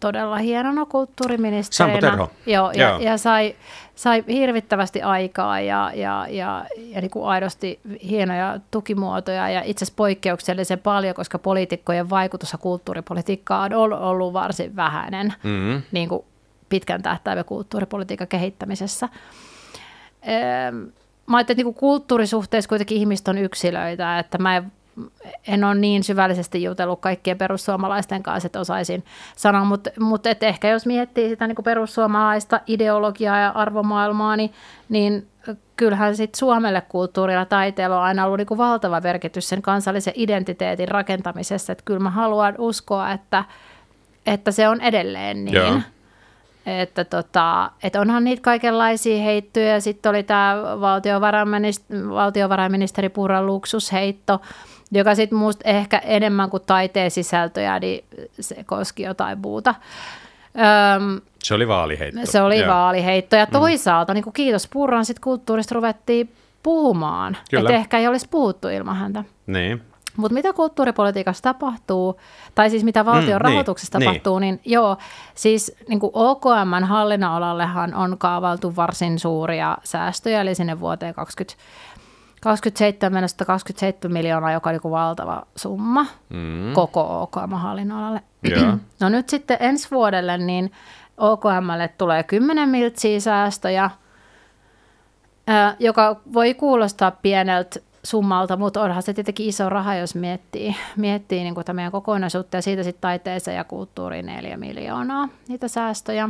Speaker 2: todella hienona kulttuuriministerinä.
Speaker 1: Sampo Terho.
Speaker 2: Joo, ja, Joo. ja sai, sai hirvittävästi aikaa ja, ja, ja, ja niin kuin aidosti hienoja tukimuotoja ja itse asiassa poikkeuksellisen paljon, koska poliitikkojen vaikutus ja kulttuuripolitiikkaan on ollut varsin vähäinen mm-hmm. niin kuin pitkän tähtäimen kulttuuripolitiikan kehittämisessä. Mä ajattelin, että niin kulttuurisuhteessa kuitenkin ihmiset on yksilöitä, että mä en en ole niin syvällisesti jutellut kaikkien perussuomalaisten kanssa, että osaisin sanoa, mutta, mutta että ehkä jos miettii sitä niin kuin perussuomalaista ideologiaa ja arvomaailmaa, niin, niin kyllähän sit Suomelle kulttuurilla taiteella on aina ollut niin kuin valtava merkitys sen kansallisen identiteetin rakentamisessa, että kyllä mä haluan uskoa, että, että se on edelleen niin. Joo. Että, tota, että onhan niitä kaikenlaisia heittoja. Sitten oli tämä valtiovarainministeri, valtiovarainministeri Purran luksusheitto, joka sitten musta ehkä enemmän kuin taiteen sisältöjä, niin se koski jotain muuta.
Speaker 1: Öm, se oli vaaliheitto.
Speaker 2: Se oli Joo. vaaliheitto. Ja mm. toisaalta, mm. niin kuin kiitos Purran, sitten kulttuurista ruvettiin puhumaan. Että ehkä ei olisi puhuttu ilman häntä.
Speaker 1: Niin.
Speaker 2: Mutta mitä kulttuuripolitiikassa tapahtuu, tai siis mitä valtion mm, niin, rahoituksessa niin, tapahtuu, niin. niin joo, siis niin kuin OKMn hallinnonalallehan on kaavaltu varsin suuria säästöjä, eli sinne vuoteen 20 27 27 miljoonaa, joka oli valtava summa mm. koko OKM-hallinnolalle. Yeah. No nyt sitten ensi vuodelle niin OKMlle tulee 10 miltsiä säästöjä, joka voi kuulostaa pieneltä summalta, mutta onhan se tietenkin iso raha, jos miettii, miettii niin kuin meidän kokonaisuutta ja siitä sitten taiteeseen ja kulttuuriin 4 miljoonaa niitä säästöjä.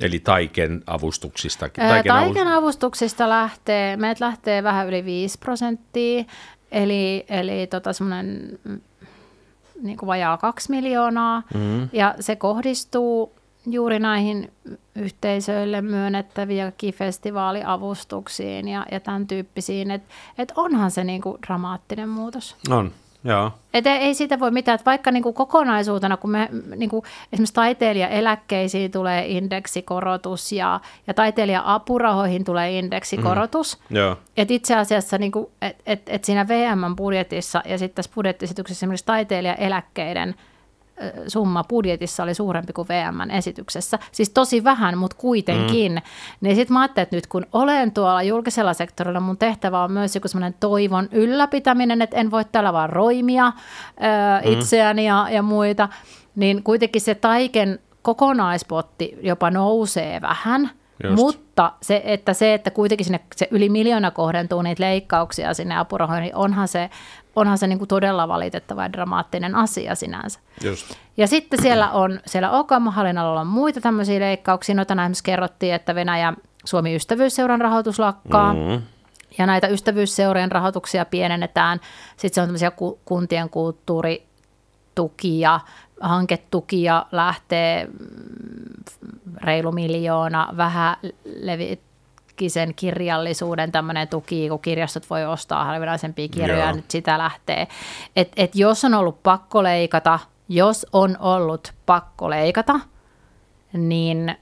Speaker 1: Eli Taiken avustuksista?
Speaker 2: Taiken, taiken avustuksista lähtee, meiltä lähtee vähän yli 5 prosenttia, eli, eli tota semmoinen mm, niin kuin vajaa 2 miljoonaa, mm-hmm. ja se kohdistuu juuri näihin yhteisöille myönnettäviä festivaaliavustuksiin ja, ja tämän tyyppisiin, että et onhan se niin kuin dramaattinen muutos.
Speaker 1: On. Joo.
Speaker 2: Et ei, siitä voi mitään, että vaikka niin kuin kokonaisuutena, kun me niin kuin esimerkiksi taiteilijaeläkkeisiin tulee indeksikorotus ja, ja taiteilija-apurahoihin tulee indeksikorotus, mm. että itse asiassa niin kuin, et, et, et siinä VM-budjetissa ja sitten tässä budjettiesityksessä esimerkiksi taiteilijaeläkkeiden – summa budjetissa oli suurempi kuin VMn esityksessä. Siis tosi vähän, mutta kuitenkin. Mm. Niin sitten mä ajattelin, että nyt kun olen tuolla julkisella sektorilla, mun tehtävä on myös joku semmoinen toivon ylläpitäminen, että en voi täällä vaan roimia ö, mm. itseäni ja, ja muita. Niin kuitenkin se taiken kokonaispotti jopa nousee vähän – Just. Mutta se että, se, että kuitenkin sinne se yli miljoona kohdentuu niitä leikkauksia sinne apurahoihin, niin onhan se, onhan se niin kuin todella valitettava ja dramaattinen asia sinänsä.
Speaker 1: Just.
Speaker 2: Ja sitten siellä on, siellä OKM-hallinnalla on muita tämmöisiä leikkauksia, noita esimerkiksi kerrottiin, että Venäjä Suomi ystävyysseuran rahoitus lakkaa. Mm. Ja näitä ystävyysseurojen rahoituksia pienennetään. Sitten se on tämmöisiä kuntien kulttuuritukia, hanketukia lähtee mm, reilu miljoona, vähän levikisen kirjallisuuden tämmöinen tuki, kun kirjastot voi ostaa harvinaisempia kirjoja, Joo. nyt sitä lähtee. Et, et jos on ollut pakko leikata, jos on ollut pakko leikata, niin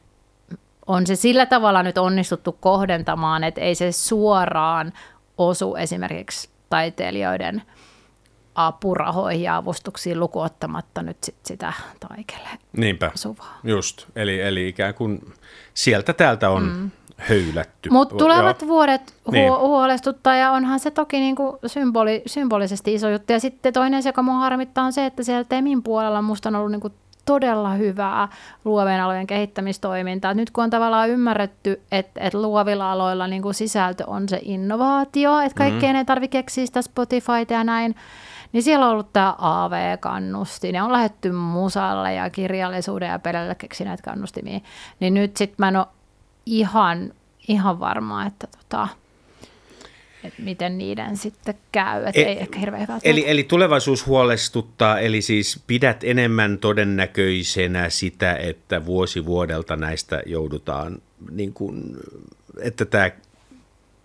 Speaker 2: on se sillä tavalla nyt onnistuttu kohdentamaan, että ei se suoraan osu esimerkiksi taiteilijoiden – apurahoihin ja avustuksiin lukuottamatta nyt sit sitä taikelle
Speaker 1: Niinpä, suvaa. just. Eli, eli ikään kuin sieltä täältä on mm. Höylätty.
Speaker 2: Mutta tulevat Joo. vuodet hu- niin. huolestuttaa ja onhan se toki niinku symboli, symbolisesti iso juttu. Ja sitten toinen se, joka mua harmittaa, on se, että siellä Temin puolella musta on ollut niinku todella hyvää luovien alojen kehittämistoimintaa. Nyt kun on tavallaan ymmärretty, että, että luovilla aloilla niin kuin sisältö on se innovaatio, että kaikkeen mm. ei tarvitse keksiä sitä Spotifyta ja näin, niin siellä on ollut tämä AV-kannustin ja on lähetty musalle ja kirjallisuuden ja pelille keksineet kannustimia. Niin nyt sitten mä en ole ihan, ihan varma, että tota, että miten niiden sitten käy, että e, ei ehkä hirveän hyvä.
Speaker 1: Eli, eli tulevaisuus huolestuttaa, eli siis pidät enemmän todennäköisenä sitä, että vuosi vuodelta näistä joudutaan niin kuin, että tämä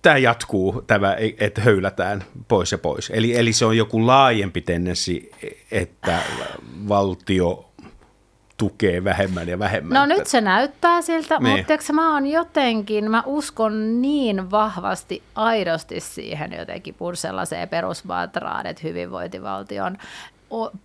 Speaker 1: tämä jatkuu, tämä, että höylätään pois ja pois. Eli, eli se on joku laajempi tendenssi, että valtio tukee vähemmän ja vähemmän.
Speaker 2: No nyt se näyttää siltä, niin. mutta eikö, mä oon jotenkin, mä uskon niin vahvasti aidosti siihen jotenkin sellaiseen perusmantraan, että hyvinvointivaltion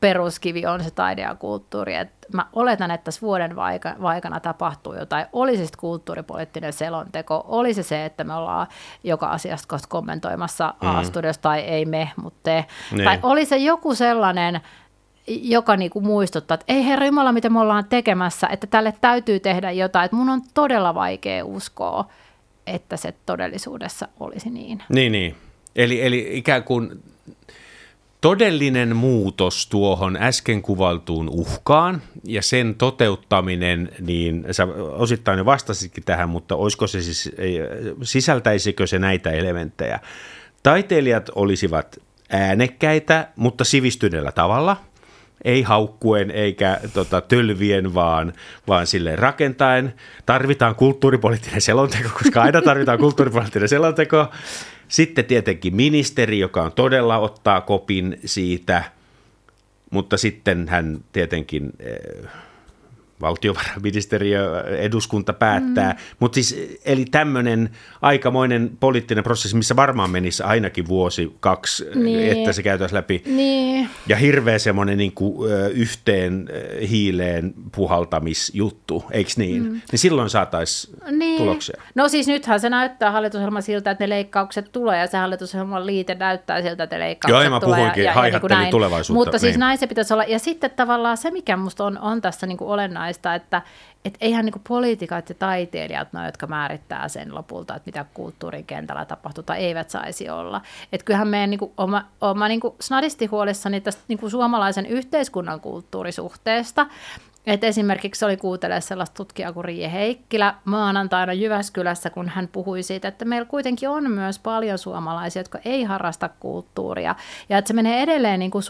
Speaker 2: peruskivi on se taide ja kulttuuri. Et mä oletan, että tässä vuoden vaikana tapahtuu jotain. Olisi se kulttuuripoliittinen selonteko, olisi se, että me ollaan joka asiasta kohta kommentoimassa mm. A-studiossa, tai ei me, mutta te. Niin. Tai oli se joku sellainen, joka niinku muistuttaa, että ei herra Jumala, mitä me ollaan tekemässä, että tälle täytyy tehdä jotain. Että mun on todella vaikea uskoa, että se todellisuudessa olisi niin.
Speaker 1: Niin, niin. Eli, eli ikään kuin todellinen muutos tuohon äsken kuvaltuun uhkaan ja sen toteuttaminen, niin sä osittain jo vastasitkin tähän, mutta olisiko se siis, sisältäisikö se näitä elementtejä? Taiteilijat olisivat äänekkäitä, mutta sivistyneellä tavalla, ei haukkuen eikä tota, tölvien, vaan, vaan sille rakentaen. Tarvitaan kulttuuripoliittinen selonteko, koska aina tarvitaan kulttuuripoliittinen selonteko. Sitten tietenkin ministeri, joka on todella ottaa kopin siitä, mutta sitten hän tietenkin eh, valtiovarainministeriö, eduskunta päättää. Mm. Mutta siis, eli tämmöinen aikamoinen poliittinen prosessi, missä varmaan menisi ainakin vuosi, kaksi, niin. että se käytäisiin läpi.
Speaker 2: Niin.
Speaker 1: Ja hirveä semmoinen niin kuin, yhteen hiileen puhaltamisjuttu, eikö niin? Mm. Niin silloin saataisiin niin. tuloksia.
Speaker 2: No siis nythän se näyttää hallitusohjelma siltä, että ne leikkaukset tulee, ja se hallitusohjelman liite näyttää siltä, että ne leikkaukset
Speaker 1: Joo, mä puhuinkin, ja, ja, ja niin tulevaisuutta.
Speaker 2: Mutta siis niin. siis näin se pitäisi olla. Ja sitten tavallaan se, mikä musta on, on tässä niin kuin olennaista, olennaista, että et eihän niin poliitikot ja taiteilijat no, jotka määrittää sen lopulta, että mitä kulttuurin kentällä tapahtuu tai eivät saisi olla. Et kyllähän meidän, niin kuin, oma, oma niin snadisti huolissani tästä niin suomalaisen yhteiskunnan kulttuurisuhteesta, et esimerkiksi oli kuuntelemaan sellaista tutkijaa kuin Riie Heikkilä maanantaina Jyväskylässä, kun hän puhui siitä, että meillä kuitenkin on myös paljon suomalaisia, jotka ei harrasta kulttuuria. Ja että se menee edelleen niin kuin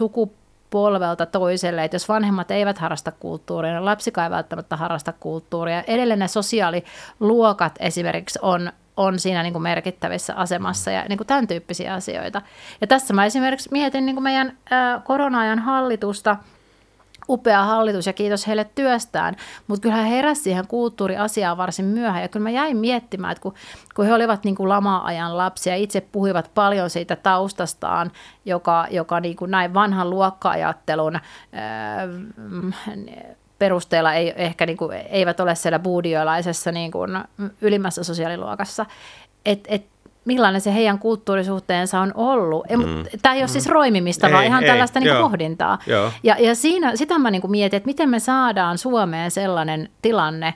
Speaker 2: polvelta toiselle, että jos vanhemmat eivät harrasta kulttuuria, niin lapsikaan ei välttämättä harrasta kulttuuria. Edelleen ne sosiaaliluokat esimerkiksi on, on siinä niin kuin merkittävissä asemassa ja niin kuin tämän tyyppisiä asioita. Ja tässä mä esimerkiksi mietin niin kuin meidän ää, korona-ajan hallitusta – upea hallitus ja kiitos heille työstään, mutta kyllä he heräsivät siihen kulttuuriasiaan varsin myöhään. Ja kyllä mä jäin miettimään, että kun, kun he olivat niin kuin lama-ajan lapsia itse puhuivat paljon siitä taustastaan, joka, joka niin kuin näin vanhan luokka-ajattelun ää, perusteella ei, ehkä niin kuin, eivät ole siellä buudioilaisessa niin kuin ylimmässä sosiaaliluokassa, että et millainen se heidän kulttuurisuhteensa on ollut. Mm. Tämä ei ole siis roimimista, ei, vaan ihan ei, tällaista niin pohdintaa. Ja, ja siinä, sitä mä niin mietin, että miten me saadaan Suomeen sellainen tilanne,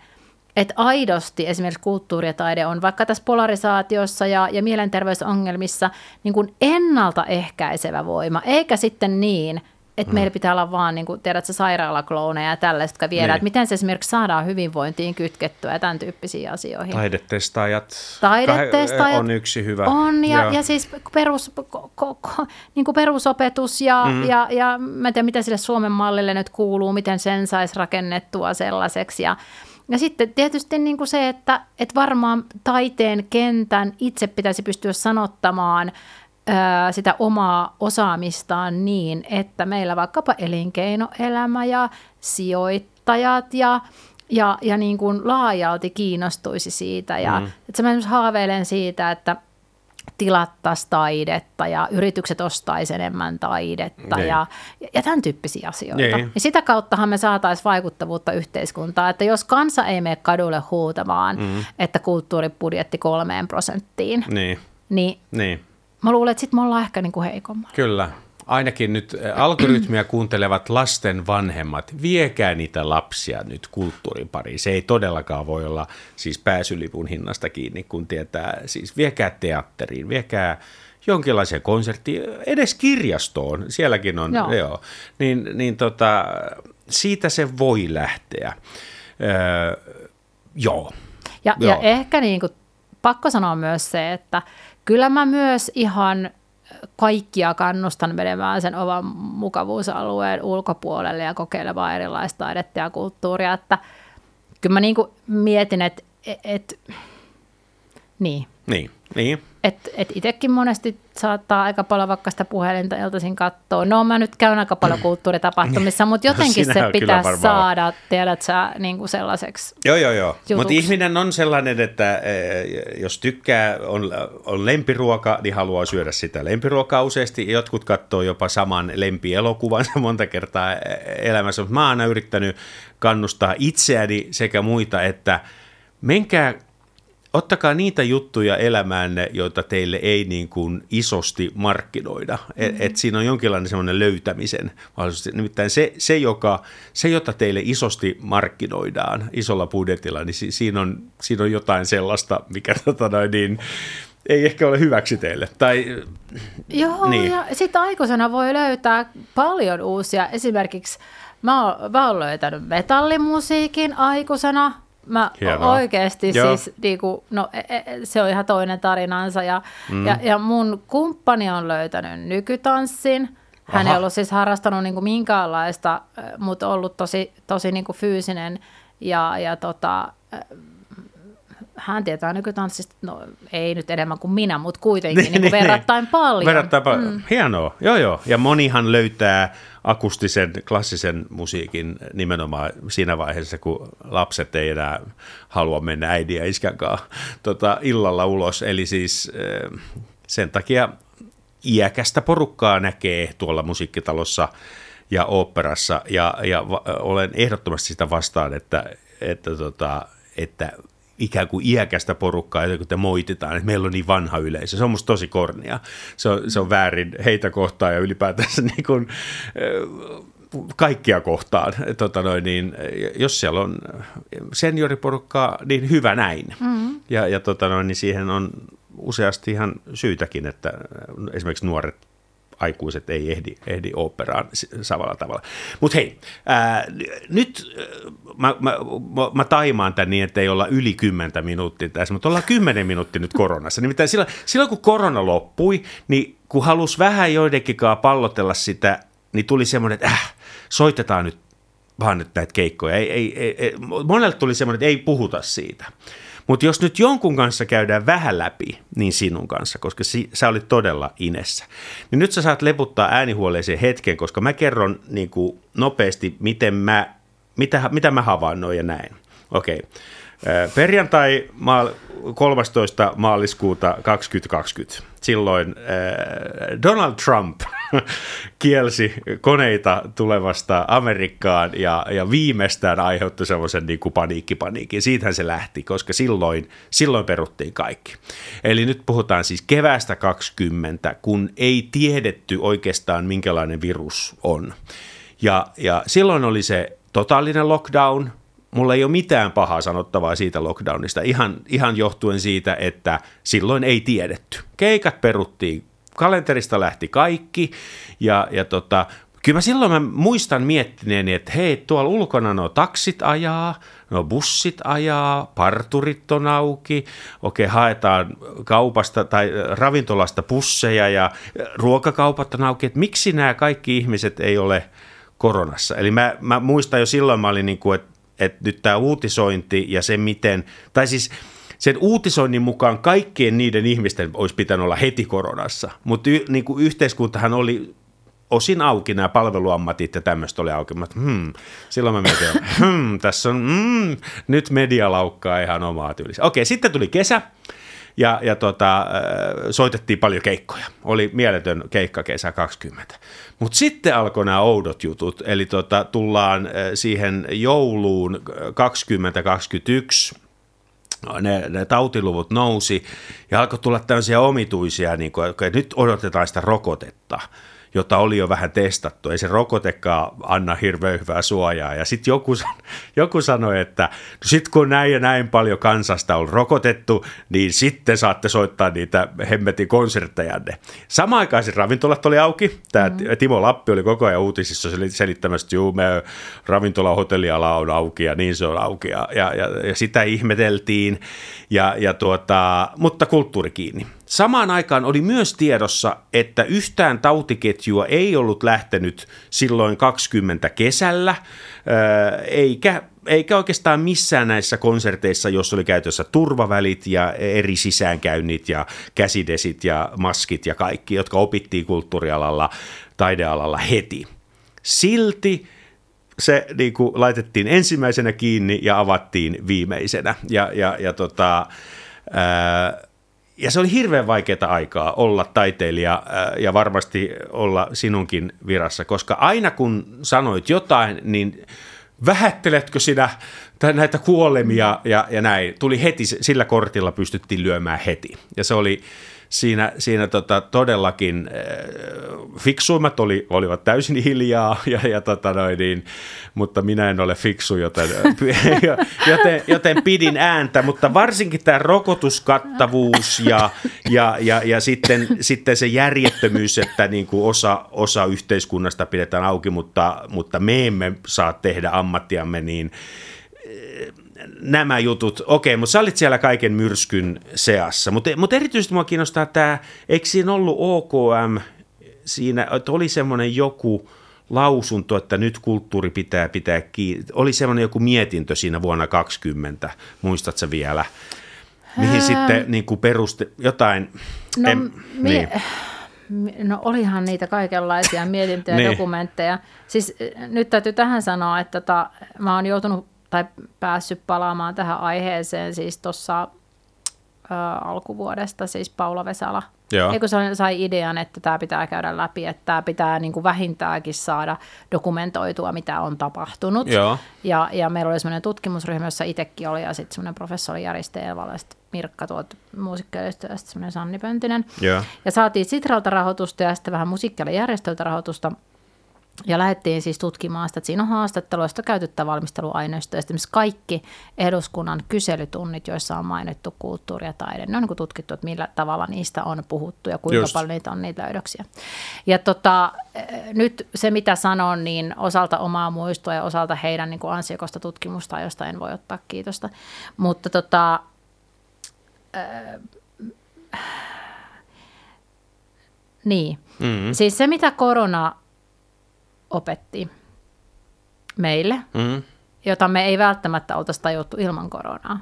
Speaker 2: että aidosti esimerkiksi kulttuuri ja taide on vaikka tässä polarisaatiossa ja, ja mielenterveysongelmissa niin kuin ennaltaehkäisevä voima, eikä sitten niin, että mm. meillä pitää olla vaan, niin kuin, tiedätkö, sairaalaklooneja ja tällaiset, jotka viedään, niin. että miten se esimerkiksi saadaan hyvinvointiin kytkettyä ja tämän tyyppisiä asioihin.
Speaker 1: Taidetestaajat,
Speaker 2: Taidetestaajat
Speaker 1: on yksi hyvä.
Speaker 2: On, ja, ja siis perus, ko, ko, niin kuin perusopetus ja, mm. ja, ja mä en tiedä, mitä sille Suomen mallille nyt kuuluu, miten sen saisi rakennettua sellaiseksi ja ja sitten tietysti niin kuin se, että, että varmaan taiteen kentän itse pitäisi pystyä sanottamaan – sitä omaa osaamistaan niin, että meillä vaikkapa elinkeinoelämä ja sijoittajat ja ja, ja niin kuin laajalti kiinnostuisi siitä. Ja, mm. että mä haaveilen siitä, että tilattaisiin taidetta ja yritykset ostaisi enemmän taidetta niin. ja, ja tämän tyyppisiä asioita. Niin. Ja sitä kauttahan me saataisiin vaikuttavuutta yhteiskuntaan, että jos kansa ei mene kadulle huutamaan, mm. että kulttuuribudjetti kolmeen prosenttiin, niin, niin, niin mä luulen, että sitten me ollaan ehkä niin kuin heikommalla.
Speaker 1: Kyllä. Ainakin nyt algoritmia kuuntelevat lasten vanhemmat, viekää niitä lapsia nyt kulttuurin pariin. Se ei todellakaan voi olla siis pääsylipun hinnasta kiinni, kun tietää, siis viekää teatteriin, viekää jonkinlaiseen konserttiin, edes kirjastoon, sielläkin on, joo. Joo, niin, niin tota, siitä se voi lähteä. Öö, joo.
Speaker 2: Ja, joo. ja ehkä niin kuin, pakko sanoa myös se, että kyllä mä myös ihan kaikkia kannustan menemään sen oman mukavuusalueen ulkopuolelle ja kokeilemaan erilaista taidetta ja kulttuuria, että kyllä mä niin kuin mietin, että et, et, niin.
Speaker 1: Niin,
Speaker 2: Et, et itsekin monesti saattaa aika paljon vaikka sitä puhelinta iltaisin katsoa. No mä nyt käyn aika paljon kulttuuritapahtumissa, mutta jotenkin
Speaker 1: Sinähän
Speaker 2: se pitää saada, tiedät sä, niin kuin sellaiseksi.
Speaker 1: Joo, joo, joo. Mutta ihminen on sellainen, että eh, jos tykkää, on, on lempiruoka, niin haluaa syödä sitä lempiruokaa useasti. Jotkut katsoo jopa saman lempielokuvansa monta kertaa eh, elämässä, mutta mä oon aina yrittänyt kannustaa itseäni sekä muita, että menkää Ottakaa niitä juttuja elämäänne, joita teille ei niin kuin isosti markkinoida. Et, et siinä on jonkinlainen semmoinen löytämisen mahdollisuus. Nimittäin se, se, joka, se, jota teille isosti markkinoidaan isolla budjetilla, niin si, siinä, on, siinä on jotain sellaista, mikä tota noin, niin, ei ehkä ole hyväksi teille. Tai,
Speaker 2: Joo,
Speaker 1: niin.
Speaker 2: ja sitten aikuisena voi löytää paljon uusia. Esimerkiksi mä oon, mä oon löytänyt metallimusiikin aikuisena. Mä
Speaker 1: Hienoa.
Speaker 2: oikeasti
Speaker 1: Joo.
Speaker 2: siis, niinku, no e- e- se on ihan toinen tarinansa. Ja, mm. ja, ja mun kumppani on löytänyt nykytanssin. Hän
Speaker 1: Aha.
Speaker 2: ei ollut siis harrastanut niinku minkäänlaista, mutta ollut tosi, tosi niinku fyysinen ja, ja tota, hän tietää nykytanssista, no ei nyt enemmän kuin minä, mutta kuitenkin niin, niin, verrattain paljon.
Speaker 1: Verrattain paljon. Mm. Hienoa. Joo, joo. Ja monihan löytää akustisen, klassisen musiikin nimenomaan siinä vaiheessa, kun lapset ei enää halua mennä äidin ja iskän kanssa tota, illalla ulos. Eli siis eh, sen takia iäkästä porukkaa näkee tuolla musiikkitalossa ja oopperassa, ja, ja olen ehdottomasti sitä vastaan, että, että, tota, että ikään kuin iäkästä porukkaa, kun te moititaan, että meillä on niin vanha yleisö. Se on musta tosi kornia. Se on, se on väärin heitä kohtaan ja ylipäätänsä niin kuin, kaikkia kohtaan. Tota noin, niin, jos siellä on senioriporukkaa, niin hyvä näin. Mm-hmm. Ja, ja tota noin, niin siihen on useasti ihan syytäkin, että esimerkiksi nuoret aikuiset ei ehdi, ehdi operaan samalla tavalla. Mutta hei, ää, nyt mä, mä, mä, mä taimaan tämän niin, että ei olla yli 10 minuuttia tässä, mutta ollaan 10 minuuttia nyt koronassa. Nimittäin silloin, silloin kun korona loppui, niin kun halusi vähän joidenkinkaan pallotella sitä, niin tuli semmoinen, että äh, soitetaan nyt vaan nyt näitä keikkoja. Ei, ei, ei, ei, monelle tuli semmoinen, että ei puhuta siitä. Mutta jos nyt jonkun kanssa käydään vähän läpi, niin sinun kanssa, koska si, sä olit todella inessä, niin nyt sä saat leputtaa äänihuoleeseen hetken, koska mä kerron niin kuin nopeasti, miten mä, mitä, mitä mä havainnoin ja näin. Okei. Ö, Perjantai maal- 13. maaliskuuta 2020. Silloin Donald Trump kielsi koneita tulevasta Amerikkaan ja, ja viimeistään aiheutti semmoisen niin kuin paniikkipaniikin. Siitähän se lähti, koska silloin, silloin peruttiin kaikki. Eli nyt puhutaan siis keväästä 20, kun ei tiedetty oikeastaan minkälainen virus on. Ja, ja silloin oli se totaalinen lockdown, mulla ei ole mitään pahaa sanottavaa siitä lockdownista, ihan, ihan johtuen siitä, että silloin ei tiedetty. Keikat peruttiin, kalenterista lähti kaikki, ja, ja tota, kyllä mä silloin mä muistan miettineeni, että hei, tuolla ulkona no taksit ajaa, no bussit ajaa, parturit on auki, okei, haetaan kaupasta tai ravintolasta pusseja ja ruokakaupat on auki, että miksi nämä kaikki ihmiset ei ole koronassa. Eli mä, mä muistan jo silloin, mä olin niin kuin, että, että nyt tämä uutisointi ja se miten, tai siis sen uutisoinnin mukaan kaikkien niiden ihmisten olisi pitänyt olla heti koronassa, mutta y, niin kuin yhteiskuntahan oli osin auki, nämä palveluammatit ja tämmöistä oli auki. Mä, hmm. Silloin mä mietin, hmm, tässä on, hmm, nyt media laukkaa ihan omaa tyylissä. Okei, sitten tuli kesä ja, ja tota, äh, soitettiin paljon keikkoja. Oli mieletön keikka kesä 20. Mutta sitten alkoi nämä oudot jutut, eli tota, tullaan äh, siihen jouluun 2021, ne, ne tautiluvut nousi ja alkoi tulla tämmöisiä omituisia, niin kuin, että nyt odotetaan sitä rokotetta jota oli jo vähän testattu. Ei se rokotekaan anna hirveän hyvää suojaa. Ja sitten joku, joku sanoi, että no sitten kun näin ja näin paljon kansasta on rokotettu, niin sitten saatte soittaa niitä hemmetin konserttejanne. Samaan aikaan siis ravintolat oli auki. Tämä mm. Timo Lappi oli koko ajan uutisissa sel- selittämässä, että juu, me ravintola hotelliala on auki ja niin se on auki. Ja, ja, ja, ja sitä ihmeteltiin, ja, ja tuota, mutta kulttuuri kiinni. Samaan aikaan oli myös tiedossa, että yhtään tautiketjua ei ollut lähtenyt silloin 20 kesällä, ö, eikä eikä oikeastaan missään näissä konserteissa, jos oli käytössä turvavälit ja eri sisäänkäynnit ja käsidesit ja maskit ja kaikki, jotka opittiin kulttuurialalla, taidealalla heti. Silti se niin kuin, laitettiin ensimmäisenä kiinni ja avattiin viimeisenä. Ja, ja, ja, tota, ää, ja se oli hirveän vaikeaa aikaa olla taiteilija ää, ja varmasti olla sinunkin virassa, koska aina kun sanoit jotain, niin vähätteletkö sinä näitä kuolemia ja, ja näin. Tuli heti, sillä kortilla pystyttiin lyömään heti. Ja se oli, siinä, siinä tota, todellakin äh, fiksuimmat oli, olivat täysin hiljaa, ja, ja tota noin, niin, mutta minä en ole fiksu, joten, joten, joten pidin ääntä, mutta varsinkin tämä rokotuskattavuus ja, ja, ja, ja sitten, sitten se järjettömyys, että niin kuin osa, osa yhteiskunnasta pidetään auki, mutta, mutta me emme saa tehdä ammattiamme, niin nämä jutut, okei, mutta sä olit siellä kaiken myrskyn seassa, mutta, mutta erityisesti mua kiinnostaa tämä, eikö siinä ollut OKM siinä, että oli semmoinen joku lausunto, että nyt kulttuuri pitää pitää kiinni, oli semmoinen joku mietintö siinä vuonna 2020, muistatko vielä, mihin Ää... sitten niin kuin peruste, jotain,
Speaker 2: no, en, mie- niin. No olihan niitä kaikenlaisia mietintöjä ja niin. dokumentteja. Siis nyt täytyy tähän sanoa, että tota, mä oon joutunut tai päässyt palaamaan tähän aiheeseen siis tuossa alkuvuodesta, siis Paula Vesala. Joo. Eikö se sai idean, että tämä pitää käydä läpi, että tämä pitää niin kuin vähintäänkin saada dokumentoitua, mitä on tapahtunut. Joo. Ja, ja meillä oli sellainen tutkimusryhmä, jossa itsekin oli, ja sitten semmoinen professori Jari Steevala, ja Mirkka tuolta musiikkialijasta, ja sitten semmoinen Sanni Pöntinen. Joo. Ja saatiin Sitralta rahoitusta ja sitten vähän musiikkialijärjestöltä rahoitusta, ja lähdettiin siis tutkimaan sitä, että siinä on haastatteluista käytettä valmisteluaineistoa. Ja kaikki eduskunnan kyselytunnit, joissa on mainittu kulttuuri ja taide, ne on niin tutkittu, että millä tavalla niistä on puhuttu ja kuinka Just. paljon niitä on niitä löydöksiä. Ja tota, nyt se, mitä sanon, niin osalta omaa muistoa ja osalta heidän niin kuin ansiokosta tutkimusta, josta en voi ottaa kiitosta. Mutta tota, äh, niin. Mm-hmm. Siis se, mitä korona opetti meille, mm. jota me ei välttämättä oltaisi tajuttu ilman koronaa.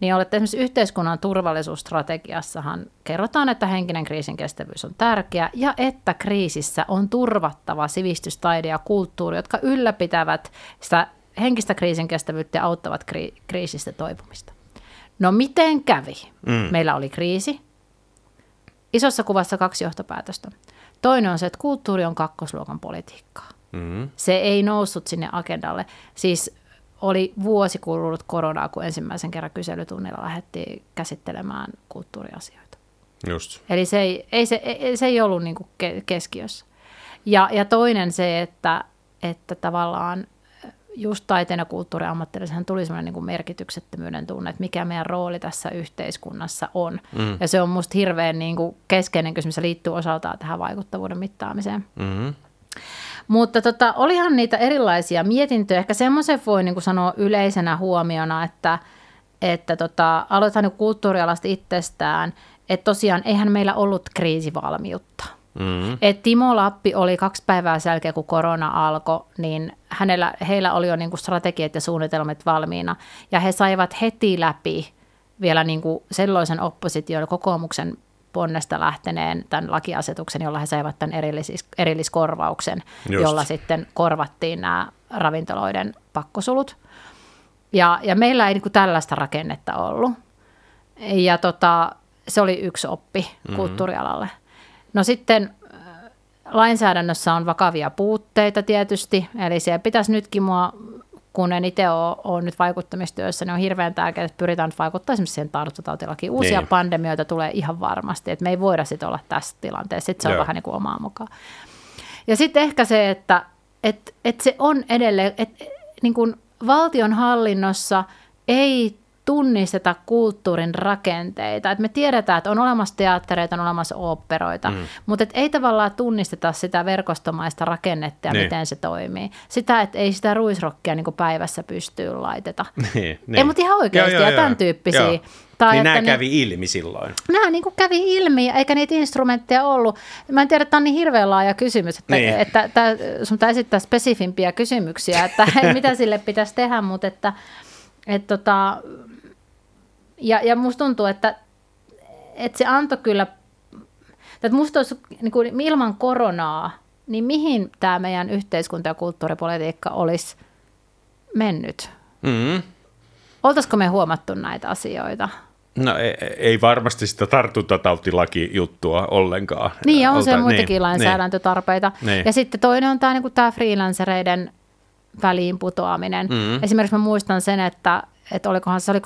Speaker 2: Niin olette esimerkiksi yhteiskunnan turvallisuusstrategiassahan kerrotaan, että henkinen kriisin kestävyys on tärkeä ja että kriisissä on turvattava sivistystaide ja kulttuuri, jotka ylläpitävät sitä henkistä kriisin kestävyyttä ja auttavat kri- kriisistä toipumista. No miten kävi? Mm. Meillä oli kriisi. Isossa kuvassa kaksi johtopäätöstä. Toinen on se, että kulttuuri on kakkosluokan politiikkaa. Mm-hmm. Se ei noussut sinne agendalle. Siis oli vuosi kulunut koronaa, kun ensimmäisen kerran kyselytunnilla lähdettiin käsittelemään kulttuuriasioita.
Speaker 1: Just.
Speaker 2: Eli se ei, ei, se, ei, se ei ollut niin kuin keskiössä. Ja, ja toinen se, että, että tavallaan just taiteen ja kulttuuriammattilaisen tuli sellainen niin kuin merkityksettömyyden tunne, että mikä meidän rooli tässä yhteiskunnassa on. Mm. Ja se on musta hirveän niin kuin keskeinen kysymys ja liittyy osaltaan tähän vaikuttavuuden mittaamiseen. Mm-hmm. Mutta tota, olihan niitä erilaisia mietintöjä. Ehkä semmoisen voi niin kuin sanoa yleisenä huomiona, että, että tota, aloitetaan niin kulttuurialasta itsestään, että tosiaan eihän meillä ollut kriisivalmiutta. Mm-hmm. Et Timo Lappi oli kaksi päivää sen jälkeen, kun korona alkoi, niin hänellä, heillä oli jo niin kuin strategiat ja suunnitelmat valmiina. Ja he saivat heti läpi vielä niin kuin sellaisen opposition kokoomuksen ponnesta lähteneen tämän lakiasetuksen, jolla he saivat tämän erillis, erilliskorvauksen, Just. jolla sitten korvattiin nämä ravintoloiden pakkosulut. Ja, ja meillä ei niin kuin tällaista rakennetta ollut. Ja tota, se oli yksi oppi mm-hmm. kulttuurialalle. No sitten äh, lainsäädännössä on vakavia puutteita tietysti, eli siellä pitäisi nytkin mua kun en itse ole, ole nyt vaikuttamistyössä, niin on hirveän tärkeää, että pyritään nyt vaikuttaa esimerkiksi siihen tartuntatautilakiin. Uusia niin. pandemioita tulee ihan varmasti, että me ei voida sitten olla tässä tilanteessa. Sitten se on Joo. vähän niin kuin omaa mukaan. Ja sitten ehkä se, että et, et se on edelleen, että niin kuin valtionhallinnossa ei tunnisteta kulttuurin rakenteita. Et me tiedetään, että on olemassa teattereita, on olemassa oopperoita, mm. mutta et ei tavallaan tunnisteta sitä verkostomaista rakennetta ja niin. miten se toimii. Sitä, että ei sitä ruisrokkia niin päivässä pystyy laiteta. Niin, niin. Ei, mutta ihan oikeasti joo, joo, ja tämän tyyppisiä. Joo. Tai
Speaker 1: Niin
Speaker 2: että
Speaker 1: nämä kävi ilmi silloin.
Speaker 2: Nämä niin kuin kävi ilmi, eikä niitä instrumentteja ollut. Mä en tiedä, että tämä on niin hirveän laaja kysymys, että,
Speaker 1: Niin.
Speaker 2: niin. että, että sun pitää esittää spesifimpiä kysymyksiä, että mitä sille pitäisi tehdä, mutta että, että tota, ja, ja musta tuntuu, että, että se antoi kyllä, että musta olisi niin kuin ilman koronaa, niin mihin tämä meidän yhteiskunta- ja kulttuuripolitiikka olisi mennyt?
Speaker 1: Mm.
Speaker 2: Oltaisiko me huomattu näitä asioita?
Speaker 1: No ei, ei varmasti sitä tartuntatautilaki-juttua ollenkaan.
Speaker 2: Niin, ja on
Speaker 1: Olta-
Speaker 2: se muitakin
Speaker 1: niin,
Speaker 2: lainsäädäntötarpeita.
Speaker 1: Niin.
Speaker 2: Ja sitten toinen on tämä niinku tää freelancereiden väliin putoaminen.
Speaker 1: Mm.
Speaker 2: Esimerkiksi mä muistan sen, että, että olikohan se oli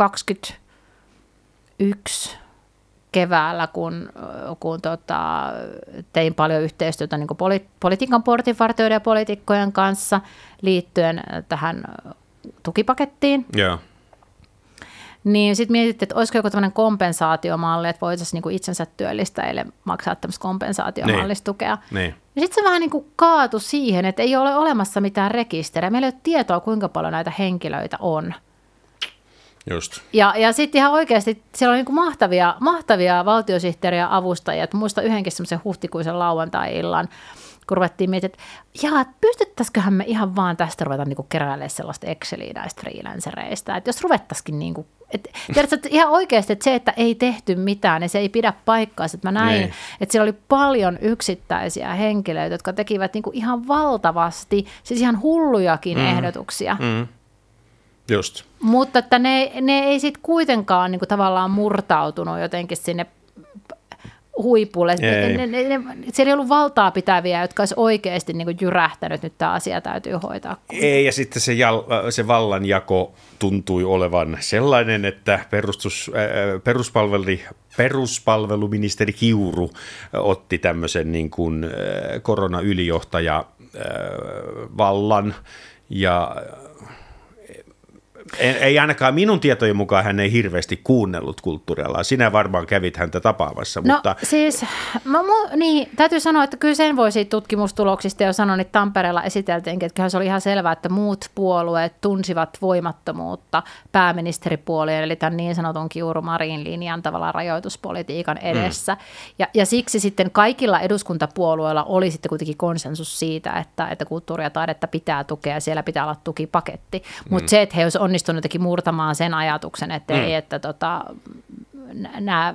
Speaker 2: 21 keväällä, kun, kun tota, tein paljon yhteistyötä niin poli, politiikan portinvartijoiden ja poliitikkojen kanssa liittyen tähän tukipakettiin.
Speaker 1: Niin. Joo.
Speaker 2: Niin sitten mietittiin, että olisiko joku tämmöinen kompensaatiomalli, että voitaisiin niinku itsensä työllistäjille maksaa tämmöistä kompensaatiomallista tukea.
Speaker 1: Niin.
Speaker 2: Ja sitten se vähän niin kuin kaatu siihen, että ei ole olemassa mitään rekisteriä. Meillä ei ole tietoa, kuinka paljon näitä henkilöitä on.
Speaker 1: Just.
Speaker 2: Ja, ja sitten ihan oikeasti siellä on niin kuin mahtavia, mahtavia valtiosihteeriä avustajia. Et muista yhdenkin semmoisen huhtikuisen lauantai-illan, kun ruvettiin miettimään, että jaa, pystyttäisiköhän me ihan vaan tästä ruveta niin keräilemään sellaista Exceliä näistä freelancereista. Että jos ruvettaisikin niin kuin, että, tiedätkö, että ihan oikeasti, että se, että ei tehty mitään, niin se ei pidä paikkaa. Että mä näin,
Speaker 1: Niin.
Speaker 2: että siellä oli paljon yksittäisiä henkilöitä, jotka tekivät niin kuin ihan valtavasti, siis ihan hullujakin mm. ehdotuksia.
Speaker 1: Mm. Just.
Speaker 2: Mutta että ne, ne ei sitten kuitenkaan niin kuin tavallaan murtautunut jotenkin sinne huipulle. Ne,
Speaker 1: Ei.
Speaker 2: ne, ne, ne, siellä ei ollut valtaa pitäviä, jotka olisi oikeasti niin kuin jyrähtänyt, nyt tämä asia täytyy hoitaa.
Speaker 1: Ei, ja sitten se, jal, se vallanjako tuntui olevan sellainen, että perustus, äh, peruspalveli, peruspalveluministeri Kiuru otti tämmöisen niin kuin, äh, koronaylijohtaja äh, vallan, ja ei, ei ainakaan minun tietojen mukaan hän ei hirveästi kuunnellut kulttuurialaa. Sinä varmaan kävit häntä tapaamassa,
Speaker 2: No
Speaker 1: mutta
Speaker 2: siis, mä, mu, niin, täytyy sanoa, että kyllä sen voi siitä tutkimustuloksista jo sanoa, että Tampereella esiteltiinkin, että se oli ihan selvää, että muut puolueet tunsivat voimattomuutta pääministeripuolien, eli tämän niin sanotun Kiuru-Marin linjan tavallaan rajoituspolitiikan edessä. Mm. Ja, ja siksi sitten kaikilla eduskuntapuolueilla oli sitten kuitenkin konsensus siitä, että, että kulttuuria ja taidetta pitää tukea ja siellä pitää olla tukipaketti. Mutta mm. se, että he olisivat onnistuneet jotenkin murtamaan sen ajatuksen, että ei, että tota, nämä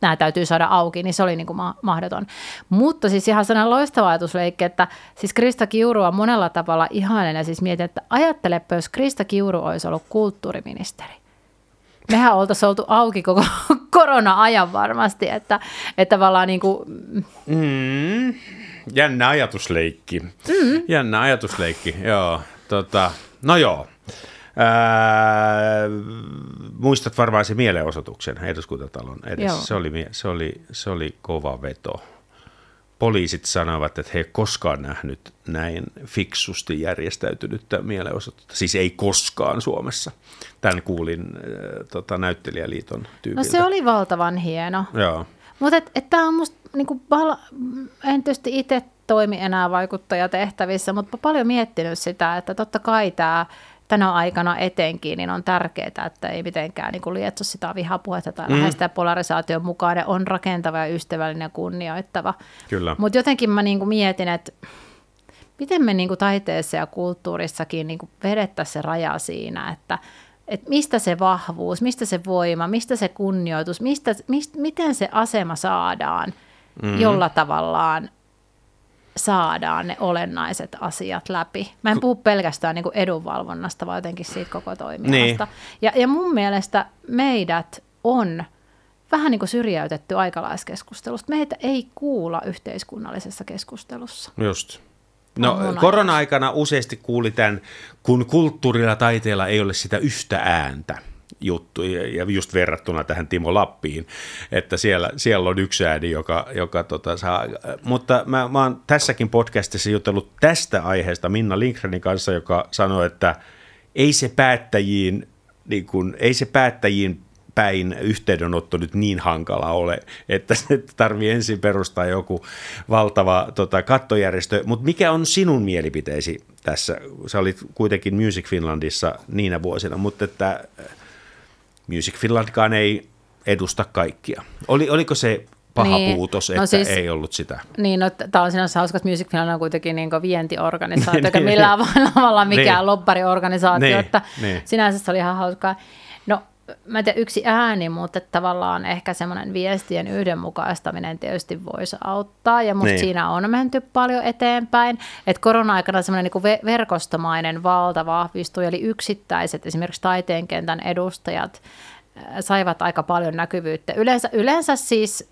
Speaker 2: nämä täytyy saada auki, niin se oli niin kuin ma- mahdoton. Mutta siis ihan sellainen loistava ajatusleikki, että siis Krista Kiuru on monella tavalla ihanen ja siis mietin, että ajattelepa, jos Krista Kiuru olisi ollut kulttuuriministeri. Mehän oltaisiin oltu auki koko korona-ajan varmasti, että, että tavallaan niin kuin,
Speaker 1: Mm, jännä ajatusleikki. Mm. Jännä ajatusleikki, joo. Tota, no joo. Ää, muistat varmaan se mielenosoituksen eduskuntatalon edessä.
Speaker 2: Joo.
Speaker 1: Se oli, se, oli, se oli kova veto. Poliisit sanovat, että he eivät koskaan nähnyt näin fiksusti järjestäytynyttä mielenosoitusta. Siis ei koskaan Suomessa. Tämän kuulin äh, tota, näyttelijäliiton tyypiltä.
Speaker 2: no se oli valtavan hieno.
Speaker 1: Joo.
Speaker 2: Mutta et, et tämä on musta, niinku, pala- en tietysti itse toimi enää vaikuttajatehtävissä, mutta paljon miettinyt sitä, että totta kai tämä tänä aikana etenkin, niin on tärkeää, että ei mitenkään niin lietso sitä vihapuhetta tai mm. lähestyä polarisaation mukaan. Ja on rakentava ja ystävällinen ja kunnioittava.
Speaker 1: Kyllä.
Speaker 2: Mutta jotenkin mä niin mietin, että miten me niin taiteessa ja kulttuurissakin niin vedettäisiin se raja siinä, että että mistä se vahvuus, mistä se voima, mistä se kunnioitus, mistä, mist, miten se asema saadaan, mm-hmm. jolla tavallaan saadaan ne olennaiset asiat läpi. Mä en puhu pelkästään niin edunvalvonnasta, vaan jotenkin siitä koko toimialasta.
Speaker 1: Niin.
Speaker 2: Ja, ja mun mielestä meidät on vähän niin kuin syrjäytetty aikalaiskeskustelusta. Meitä ei kuulla yhteiskunnallisessa keskustelussa.
Speaker 1: Just.
Speaker 2: on
Speaker 1: No korona-aikana useasti kuuli tämän, kun kulttuurilla taiteella ei ole sitä yhtä ääntä juttu, ja just verrattuna tähän Timo Lappiin, että siellä, siellä on yksi ääni, joka, joka tota saa, mutta mä, mä oon tässäkin podcastissa jutellut tästä aiheesta Minna Lindgrenin kanssa, joka sanoi, että ei se päättäjiin, niin kun, ei se päättäjiin päin yhteydenotto nyt niin hankala ole, että tarvii ensin perustaa joku valtava tota, kattojärjestö. Mutta mikä on sinun mielipiteesi tässä? Sä olit kuitenkin Music Finlandissa niinä vuosina, mutta että Music Finlandkaan ei edusta kaikkia. Oli, oliko se paha niin. puutos, että no siis, ei ollut sitä.
Speaker 2: Niin, no, tämä on sinänsä hauska, että Music Finland on kuitenkin niin vientiorganisaatio, eikä niin. millään tavalla mikään niin. lobbariorganisaatio, niin. että niin. sinänsä se oli ihan hauskaa. Mä en tiedä, yksi ääni, mutta tavallaan ehkä semmoinen viestien yhdenmukaistaminen tietysti voisi auttaa, ja musta niin. siinä on menty paljon eteenpäin, että korona-aikana semmoinen niin verkostomainen valta vahvistui, eli yksittäiset esimerkiksi taiteenkentän edustajat saivat aika paljon näkyvyyttä. Yleensä, yleensä siis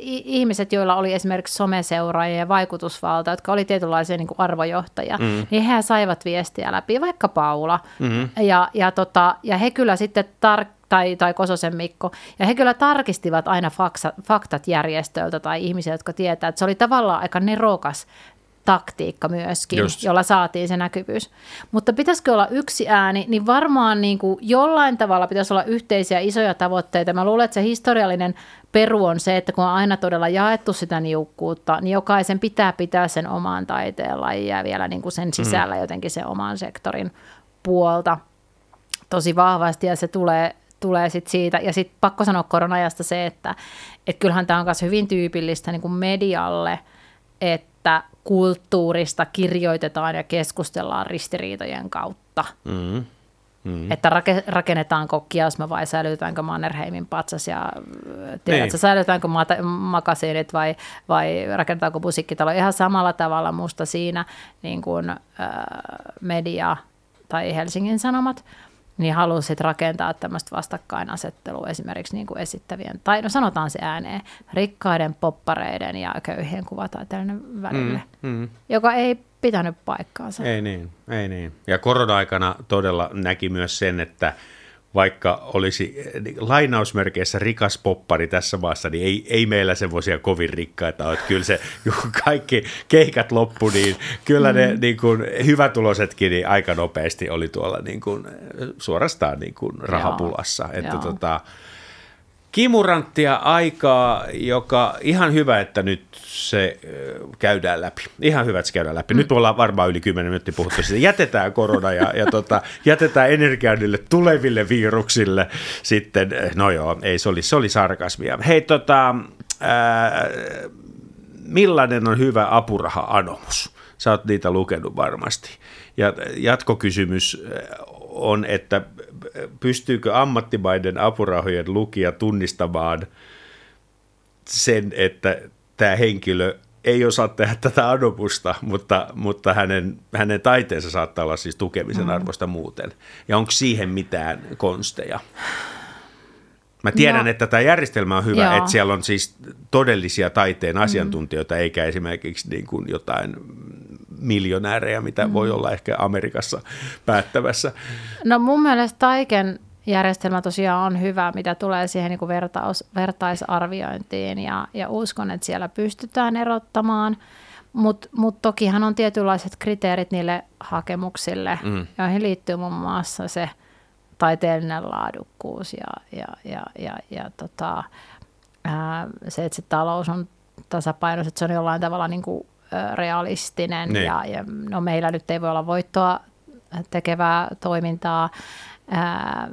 Speaker 2: ihmiset, joilla oli esimerkiksi someseuraajia ja vaikutusvalta, jotka oli tietynlaisia niin kuin arvojohtajia, mm. niin he saivat viestiä läpi, vaikka Paula. Mm. Ja, ja, tota, ja he kyllä sitten tar- tai, tai Kososen Mikko, ja he kyllä tarkistivat aina faksa, faktat järjestöltä tai ihmisiä, jotka tietää, että se oli tavallaan aika nerokas taktiikka myöskin, Just. jolla saatiin se näkyvyys. Mutta pitäisikö olla yksi ääni, niin varmaan niin kuin jollain tavalla pitäisi olla yhteisiä isoja tavoitteita. Mä luulen, että se historiallinen peru on se, että kun on aina todella jaettu sitä niukkuutta, niin jokaisen pitää pitää sen oman taiteella ja vielä niin kuin sen mm. sisällä mm. jotenkin sen oman sektorin puolta tosi vahvasti ja se tulee tulee sit siitä. Ja sitten pakko sanoa koronajasta se, että et kyllähän tämä on myös hyvin tyypillistä niin kuin medialle, että kulttuurista kirjoitetaan ja keskustellaan ristiriitojen kautta. Mm. Mm. Että rakennetaanko kiasma vai säilytetäänkö Mannerheimin patsas ja tiedätkö, niin. säilytetäänkö makasiinit vai, vai rakennetaanko musiikkitalo. Ihan samalla tavalla musta siinä niin kuin, äh, media tai Helsingin Sanomat niin halusit rakentaa tämmöistä vastakkainasettelua esimerkiksi niin kuin esittävien, tai no sanotaan se ääneen, rikkaiden poppareiden ja köyhien kuvataiteilijoiden välille, mm, mm. joka ei pitänyt paikkaansa.
Speaker 1: Ei niin, ei niin. Ja korona-aikana todella näki myös sen, että vaikka olisi niin lainausmerkeissä rikas poppari tässä maassa, niin ei, ei meillä semmoisia kovin rikkaita ole. Kyllä se, kun kaikki keikat loppu, niin kyllä ne mm. niin kuin, hyvätuloisetkin niin aika nopeasti oli tuolla niin kuin, suorastaan niin kuin rahapulassa. Joo, että joo. Tota, kimuranttia aikaa, joka ihan hyvä, että nyt se käydään läpi. Ihan hyvä, että se käydään läpi. Mm. Nyt ollaan varmaan yli 10 minuuttia puhuttu siitä. Jätetään korona ja, ja tota, jätetään energiaa niille tuleville viruksille sitten. No joo, ei se oli, se oli sarkasmia. Hei tota, ää, millainen on hyvä apuraha-anomus? Sä oot niitä lukenut varmasti. Ja jatkokysymys on, että pystyykö ammattimaiden apurahojen lukija tunnistamaan sen, että tämä henkilö ei osaa tehdä tätä anomusta, mutta, mutta hänen, hänen taiteensa saattaa olla siis tukemisen mm. arvosta muuten. Ja onko siihen mitään konsteja? Mä tiedän, no, että tämä järjestelmä on hyvä, joo. että siellä on siis todellisia taiteen mm. asiantuntijoita, mm. eikä esimerkiksi niin kuin jotain miljonäärejä, mitä mm. voi olla ehkä Amerikassa päättävässä.
Speaker 2: No mun mielestä taiken järjestelmä tosiaan on hyvä, mitä tulee siihen niin kuin vertaus, vertaisarviointiin ja, ja uskon, että siellä pystytään erottamaan. Mutta mut tokihan on tietynlaiset kriteerit niille hakemuksille, mm. joihin liittyy muun muassa se taiteellinen laadukkuus ja, ja, ja, ja, ja tota, ää, se, että se talous on tasapainossa, että se on jollain tavalla niin kuin realistinen niin. ja, ja no meillä nyt ei voi olla voittoa tekevää toimintaa. Ää,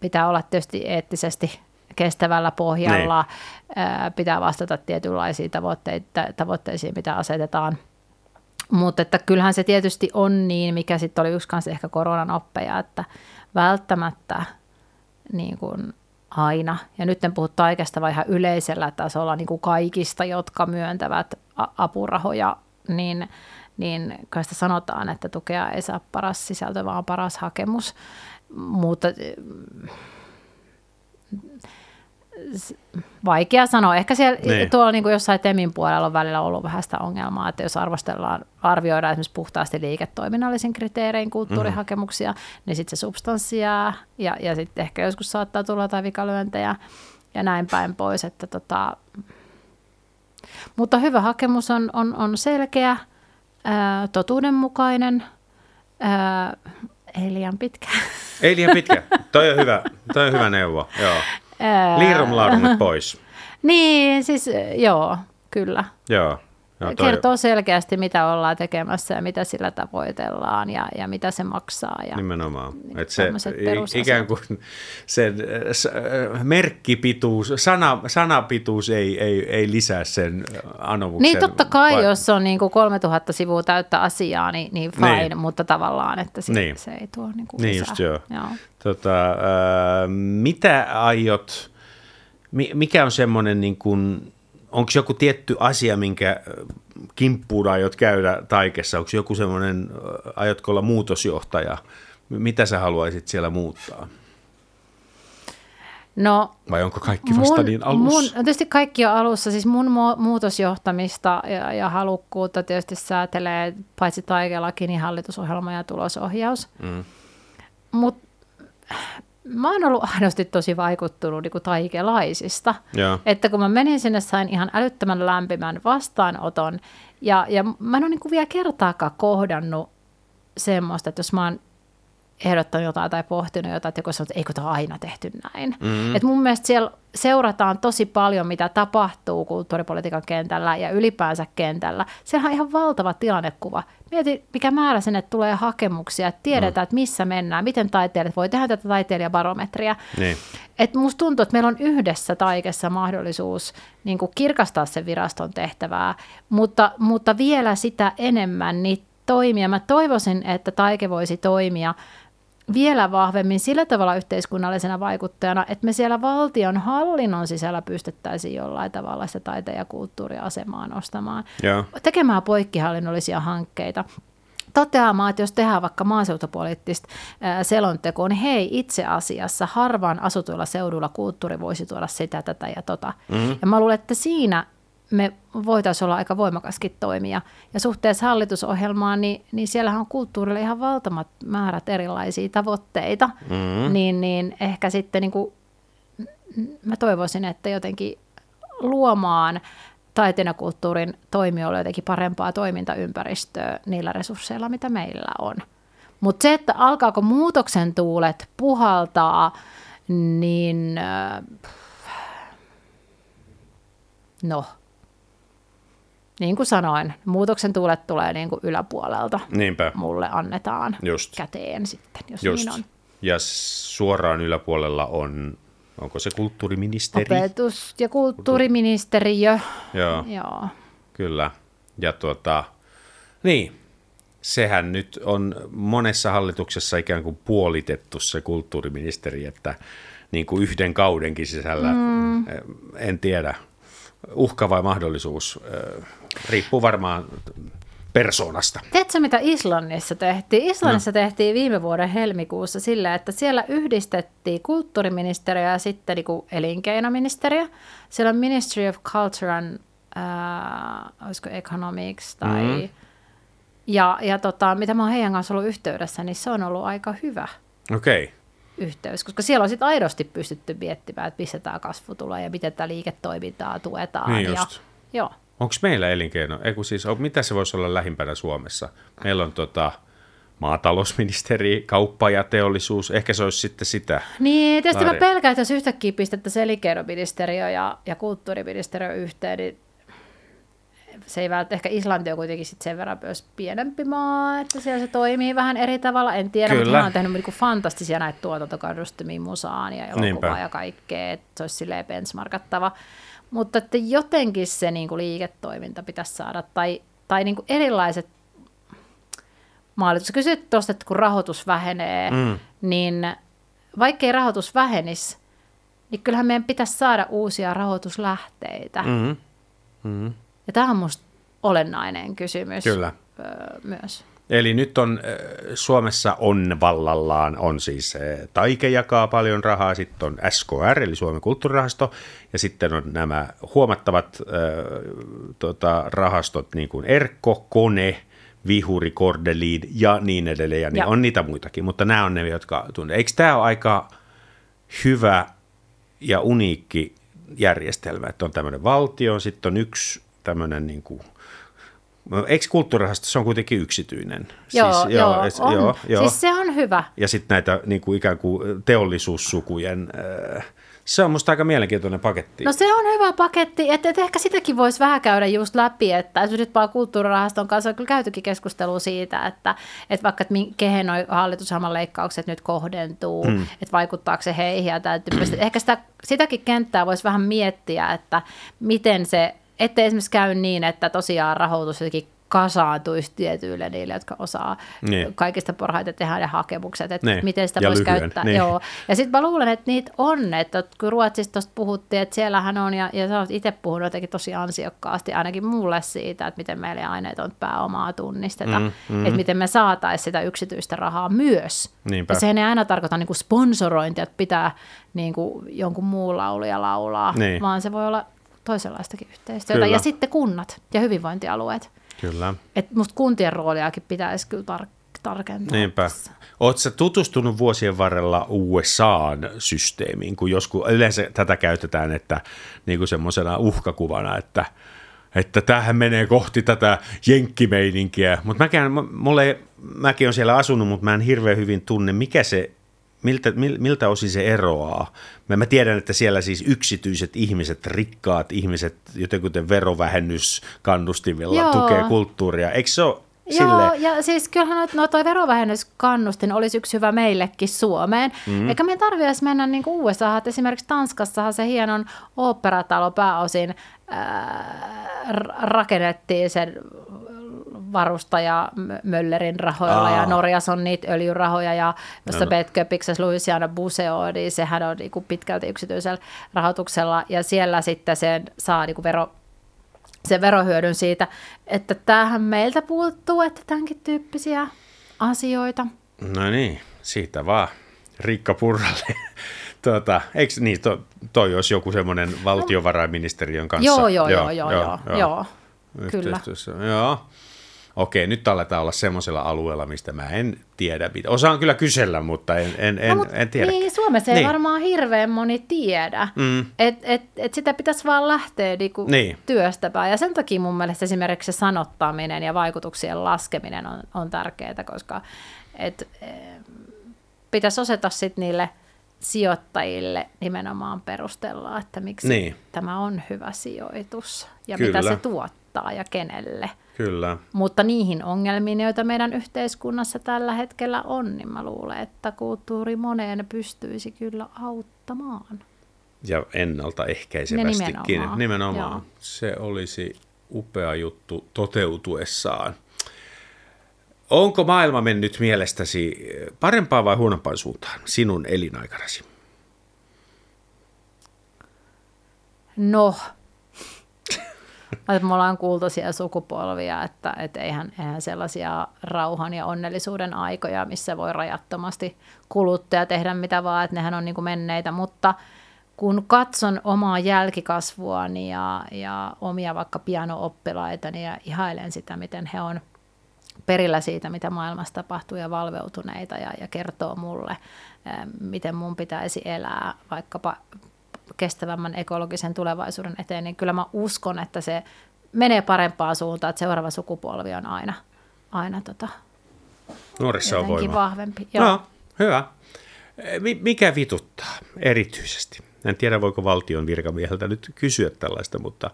Speaker 2: pitää olla tietysti eettisesti kestävällä pohjalla, niin. ää, pitää vastata tietynlaisiin tavoitteisiin, mitä asetetaan. Mutta että kyllähän se tietysti on niin, mikä sitten oli yksi kanssa ehkä koronan oppeja, että välttämättä niin kuin aina, ja nyt en puhu taikesta vaan ihan yleisellä tasolla niin kuin kaikista, jotka myöntävät apurahoja, niin, niin kai sitä sanotaan, että tukea ei saa paras sisältö, vaan paras hakemus. Mutta vaikea sanoa. Ehkä siellä niin. tuolla niin kuin jossain Temin puolella on välillä ollut vähän sitä ongelmaa, että jos arvostellaan, arvioidaan esimerkiksi puhtaasti liiketoiminnallisin kriteerein kulttuurihakemuksia, mm. niin sitten se substanssi jää ja, ja sitten ehkä joskus saattaa tulla jotain vikalyöntejä ja näin päin pois. Että tota, mutta hyvä hakemus on, on, on selkeä, ää, totuudenmukainen, ää, ei liian pitkä.
Speaker 1: Ei liian pitkä. Toi on hyvä, toi on hyvä neuvo, joo. Liirum pois.
Speaker 2: niin, siis joo, kyllä.
Speaker 1: Joo. Joo, toi-
Speaker 2: kertoo selkeästi, mitä ollaan tekemässä ja mitä sillä tavoitellaan ja, ja mitä se maksaa. Ja,
Speaker 1: Nimenomaan. Et se,
Speaker 2: tämmöiset
Speaker 1: i-
Speaker 2: perusasiat.
Speaker 1: ikään kuin sen äh, äh, merkkipituus, sana, sanapituus ei, ei, ei lisää sen anomuksen.
Speaker 2: Niin totta kai,
Speaker 1: va-
Speaker 2: jos on niin kuin 3000 sivua täyttä asiaa, niin, niin fine,
Speaker 1: Niin.
Speaker 2: mutta tavallaan, että se,
Speaker 1: Niin.
Speaker 2: se ei tuo niin kuin
Speaker 1: Niin
Speaker 2: lisää.
Speaker 1: just joo.
Speaker 2: joo.
Speaker 1: Tota, äh, mitä aiot, mi, mikä on semmoinen, niin kuin, onko joku tietty asia, minkä äh, kimppuun aiot käydä taikessa? Onko joku semmoinen, äh, aiotko olla muutosjohtaja? Mitä sä haluaisit siellä muuttaa?
Speaker 2: No,
Speaker 1: Vai onko kaikki vasta niin alussa?
Speaker 2: Mun, no tietysti kaikki on alussa. Siis mun mu- muutosjohtamista ja, ja halukkuutta tietysti säätelee paitsi taikelaki, niin hallitusohjelma ja tulosohjaus.
Speaker 1: Mm.
Speaker 2: Mutta mä oon ollut aidosti tosi vaikuttunut niin kuin taikelaisista.
Speaker 1: Joo.
Speaker 2: Että kun mä menin sinne, sain ihan älyttömän lämpimän vastaanoton. Ja, ja mä en ole niin kuin vielä kertaakaan kohdannut semmoista, että jos mä oon ehdottanut jotain tai pohtinut jotain, että joku sanoo, että eikö tämä aina tehty näin. Mm-hmm. Et mun mielestä siellä seurataan tosi paljon, mitä tapahtuu kulttuuripolitiikan kentällä ja ylipäänsä kentällä. Sehän on ihan valtava tilannekuva. Mieti, mikä määrä sinne tulee hakemuksia, että tiedetään, mm. että missä mennään, miten taiteilijat voi tehdä tätä taiteilijabarometria.
Speaker 1: Niin.
Speaker 2: Et musta tuntuu, että meillä on yhdessä taikessa mahdollisuus niin kuin kirkastaa sen viraston tehtävää, mutta, mutta vielä sitä enemmän niitä toimia. Mä toivoisin, että taike voisi toimia vielä vahvemmin sillä tavalla yhteiskunnallisena vaikuttajana, että me siellä valtion hallinnon sisällä pystyttäisiin jollain tavalla sitä taiteen ja kulttuuriasemaa nostamaan.
Speaker 1: Joo.
Speaker 2: Tekemään poikkihallinnollisia hankkeita toteamaan, että jos tehdään vaikka maaseutupoliittista selontekoa, niin hei, itse asiassa harvaan asutuilla seuduilla kulttuuri voisi tuoda sitä, tätä ja tota. Mm-hmm. Ja mä luulen, että siinä me voitaisiin olla aika voimakaskin toimia. Ja suhteessa hallitusohjelmaan, niin, niin siellähän on kulttuurille ihan valtamat määrät erilaisia tavoitteita, mm-hmm. niin, niin ehkä sitten niin kuin, mä toivoisin, että jotenkin luomaan taiteen ja kulttuurin toimijoille jotenkin parempaa toimintaympäristöä niillä resursseilla, mitä meillä on. Mutta se, että alkaako muutoksen tuulet puhaltaa, niin äh, no, niin kuin sanoin, muutoksen tuulet tulee niin kuin yläpuolelta.
Speaker 1: Niinpä.
Speaker 2: Mulle annetaan
Speaker 1: Just.
Speaker 2: käteen sitten, jos
Speaker 1: Just.
Speaker 2: niin on.
Speaker 1: Ja suoraan yläpuolella on, onko se kulttuuriministeri?
Speaker 2: Opetus- ja kulttuuriministeriö.
Speaker 1: Joo,
Speaker 2: Joo.
Speaker 1: kyllä. Ja tuota, niin, sehän nyt on monessa hallituksessa ikään kuin puolitettu se kulttuuriministeri, että niin kuin yhden kaudenkin sisällä, mm. en tiedä, uhka vai mahdollisuus, eh, riippuu varmaan persoonasta.
Speaker 2: Tiedätkö, mitä Islannissa tehtiin? Islannissa no. tehtiin viime vuoden helmikuussa sillä, että siellä yhdistettiin kulttuuriministeriö ja sitten niin kuin elinkeinoministeriö. Siellä on Ministry of Culture and äh, olisiko economics tai... Mm. Ja, ja tota, mitä mä oon heidän kanssa ollut yhteydessä, niin se on ollut aika hyvä
Speaker 1: Okei, okay.
Speaker 2: yhteys, koska siellä on sitten aidosti pystytty miettimään, että missä tämä kasvu tulee ja miten tätä liiketoimintaa tuetaan.
Speaker 1: Niin
Speaker 2: ja,
Speaker 1: just.
Speaker 2: joo.
Speaker 1: Onko meillä elinkeino? Eiku siis, mitä se voisi olla lähimpänä Suomessa? Meillä on tota, maatalousministeri, kauppa ja teollisuus. Ehkä se olisi sitten sitä.
Speaker 2: Niin, tietysti mä
Speaker 1: Väärin.
Speaker 2: pelkään, että jos yhtäkkiä pistettäisiin elinkeinoministeriö ja, ja kulttuuriministeriö yhteen, niin se ei välttämättä, ehkä Islanti on kuitenkin sit sen verran myös pienempi maa, että siellä se toimii vähän eri tavalla. En tiedä,
Speaker 1: Kyllä.
Speaker 2: mutta oon tehnyt niinku fantastisia näitä tuotantokannustimia musaan ja elokuvaa
Speaker 1: Niinpä.
Speaker 2: ja kaikkea, että se olisi silleen benchmarkattava. Mutta että jotenkin se niinku liiketoiminta pitäisi saada, tai, tai niinku erilaiset mallit. Sä kysyt tuosta, että kun rahoitus vähenee, mm. niin vaikkei rahoitus vähenisi, niin kyllähän meidän pitäisi saada uusia rahoituslähteitä. Mm.
Speaker 1: Mm-hmm. Mm-hmm.
Speaker 2: Ja tämä on minusta olennainen kysymys
Speaker 1: Kyllä.
Speaker 2: Myös.
Speaker 1: Eli nyt on Suomessa on vallallaan, on siis Taike jakaa paljon rahaa, sitten on SKR eli Suomen kulttuurirahasto, ja sitten on nämä huomattavat äh, tota, rahastot niin kuin Erkko, Kone, Vihuri, Kordeliin ja niin edelleen, ja niin
Speaker 2: Ja.
Speaker 1: on niitä muitakin, mutta nämä on ne, jotka tunne. Eikö tämä ole aika hyvä ja uniikki järjestelmä, että on tämmöinen valtio, sitten on yksi tämmöinen niin kuin, Eikö kulttuurirahasto, se on kuitenkin yksityinen?
Speaker 2: Joo,
Speaker 1: siis,
Speaker 2: joo,
Speaker 1: es-
Speaker 2: on.
Speaker 1: joo, joo.
Speaker 2: Siis se on hyvä.
Speaker 1: Ja sitten näitä niin kuin ikään kuin teollisuussukujen äh, Se on musta aika mielenkiintoinen paketti.
Speaker 2: No se on hyvä paketti, että, että ehkä sitäkin voisi vähän käydä just läpi, että esimerkiksi nyt kulttuurirahaston kanssa on kyllä käytykin keskustelua siitä, että, että vaikka että kehen noi hallitusohjelman leikkaukset nyt kohdentuu, hmm. että vaikuttaako se heihin ja täytyy, ehkä sitä, sitäkin kenttää voisi vähän miettiä, että miten se, ettei esimerkiksi käy niin, että tosiaan rahoitus jotenkin kasaantuisi tietyille niille, jotka osaa niin. kaikista parhaiten tehdä ne hakemukset, että niin. miten sitä voisi käyttää. Niin. Joo. Ja sitten mä luulen, että niitä on, että kun Ruotsista tuosta puhuttiin, että siellähän on, ja, ja sä oot itse puhunut jotenkin tosi ansiokkaasti ainakin mulle siitä, että miten meillä aineet on pääomaa tunnisteta, mm, mm. että miten me saataisiin sitä yksityistä rahaa myös. Niinpä. Ja sehän ei aina tarkoita niin kuin sponsorointia, että pitää niin kuin jonkun muun lauluja laulaa, niin. vaan se voi olla toisenlaistakin yhteistyötä. Kyllä. Ja sitten kunnat ja hyvinvointialueet.
Speaker 1: Kyllä.
Speaker 2: Et musta kuntien rooliakin pitäisi kyllä tar- tarkentaa.
Speaker 1: Niinpä. Oletko tutustunut vuosien varrella USAn systeemiin, kun joskus yleensä tätä käytetään että niin kuin semmoisena uhkakuvana, että että tämähän menee kohti tätä jenkkimeininkiä, mutta mulle, mäkin olen siellä asunut, mutta mä en hirveän hyvin tunne, mikä se miltä, miltä osin se eroaa? Mä, mä tiedän, että siellä siis yksityiset ihmiset, rikkaat ihmiset, joten kuten verovähennyskannustimilla Joo. tukee kulttuuria. Eikö se ole
Speaker 2: Joo, ja siis kyllähän no, toi verovähennyskannustin olisi yksi hyvä meillekin Suomeen. Mm. Eikä me tarvitse mennä niin kuin USA, että esimerkiksi Tanskassahan se hienon oopperatalo pääosin ää, rakennettiin sen varustaja Möllerin rahoilla Aa. ja Norjas on niitä öljyrahoja ja jossa no. Betköpiksessä Louisiana Buseo, niin sehän on niin kuin pitkälti yksityisellä rahoituksella ja siellä sitten sen saa niin kuin vero, sen verohyödyn siitä, että tämähän meiltä puuttuu, että tämänkin tyyppisiä asioita.
Speaker 1: No niin, siitä vaan Riikka Purralle. Tuota, eikö niin, to, toi olisi joku semmoinen valtiovarainministeriön kanssa?
Speaker 2: Joo, joo, joo, joo, joo, joo, joo. Kyllä.
Speaker 1: Joo okei, nyt aletaan olla semmoisella alueella, mistä mä en tiedä. Osaan kyllä kysellä, mutta en, en, en, no, en tiedä.
Speaker 2: Niin, Suomessa ei niin. varmaan hirveän moni tiedä. Mm. Että et, et sitä pitäisi vaan lähteä niinku niin. työstämään. Ja sen takia mun mielestä esimerkiksi se sanottaminen ja vaikutuksien laskeminen on, on tärkeää, koska et, pitäisi osata sitten niille sijoittajille nimenomaan perustella, että miksi niin. tämä on hyvä sijoitus ja Kyllä. mitä se tuottaa ja kenelle.
Speaker 1: Kyllä.
Speaker 2: Mutta niihin ongelmiin, joita meidän yhteiskunnassa tällä hetkellä on, niin mä luulen, että kulttuuri moneen pystyisi kyllä auttamaan.
Speaker 1: Ja ennaltaehkäisevästikin. Nimenomaan. nimenomaan. Se olisi upea juttu toteutuessaan. Onko maailma mennyt mielestäsi parempaan vai huonompaan suuntaan sinun elinaikanasi?
Speaker 2: No, että me ollaan kultaisia sukupolvia, että et eihän, eihän sellaisia rauhan ja onnellisuuden aikoja, missä voi rajattomasti kuluttaa ja tehdä mitä vaan, että nehän on niin kuin menneitä, mutta kun katson omaa jälkikasvuani ja, ja omia vaikka piano-oppilaitani ja ihailen sitä, miten he on perillä siitä, mitä maailmassa tapahtuu ja valveutuneita ja, ja kertoo mulle, miten mun pitäisi elää vaikkapa kestävämmän ekologisen tulevaisuuden eteen, niin kyllä mä uskon, että se menee parempaan suuntaan, että seuraava sukupolvi on aina, aina tota,
Speaker 1: Nuorissa on voima.
Speaker 2: vahvempi.
Speaker 1: Joo. No, hyvä. Mikä vituttaa erityisesti? En tiedä, voiko valtion virkamieheltä nyt kysyä tällaista, mutta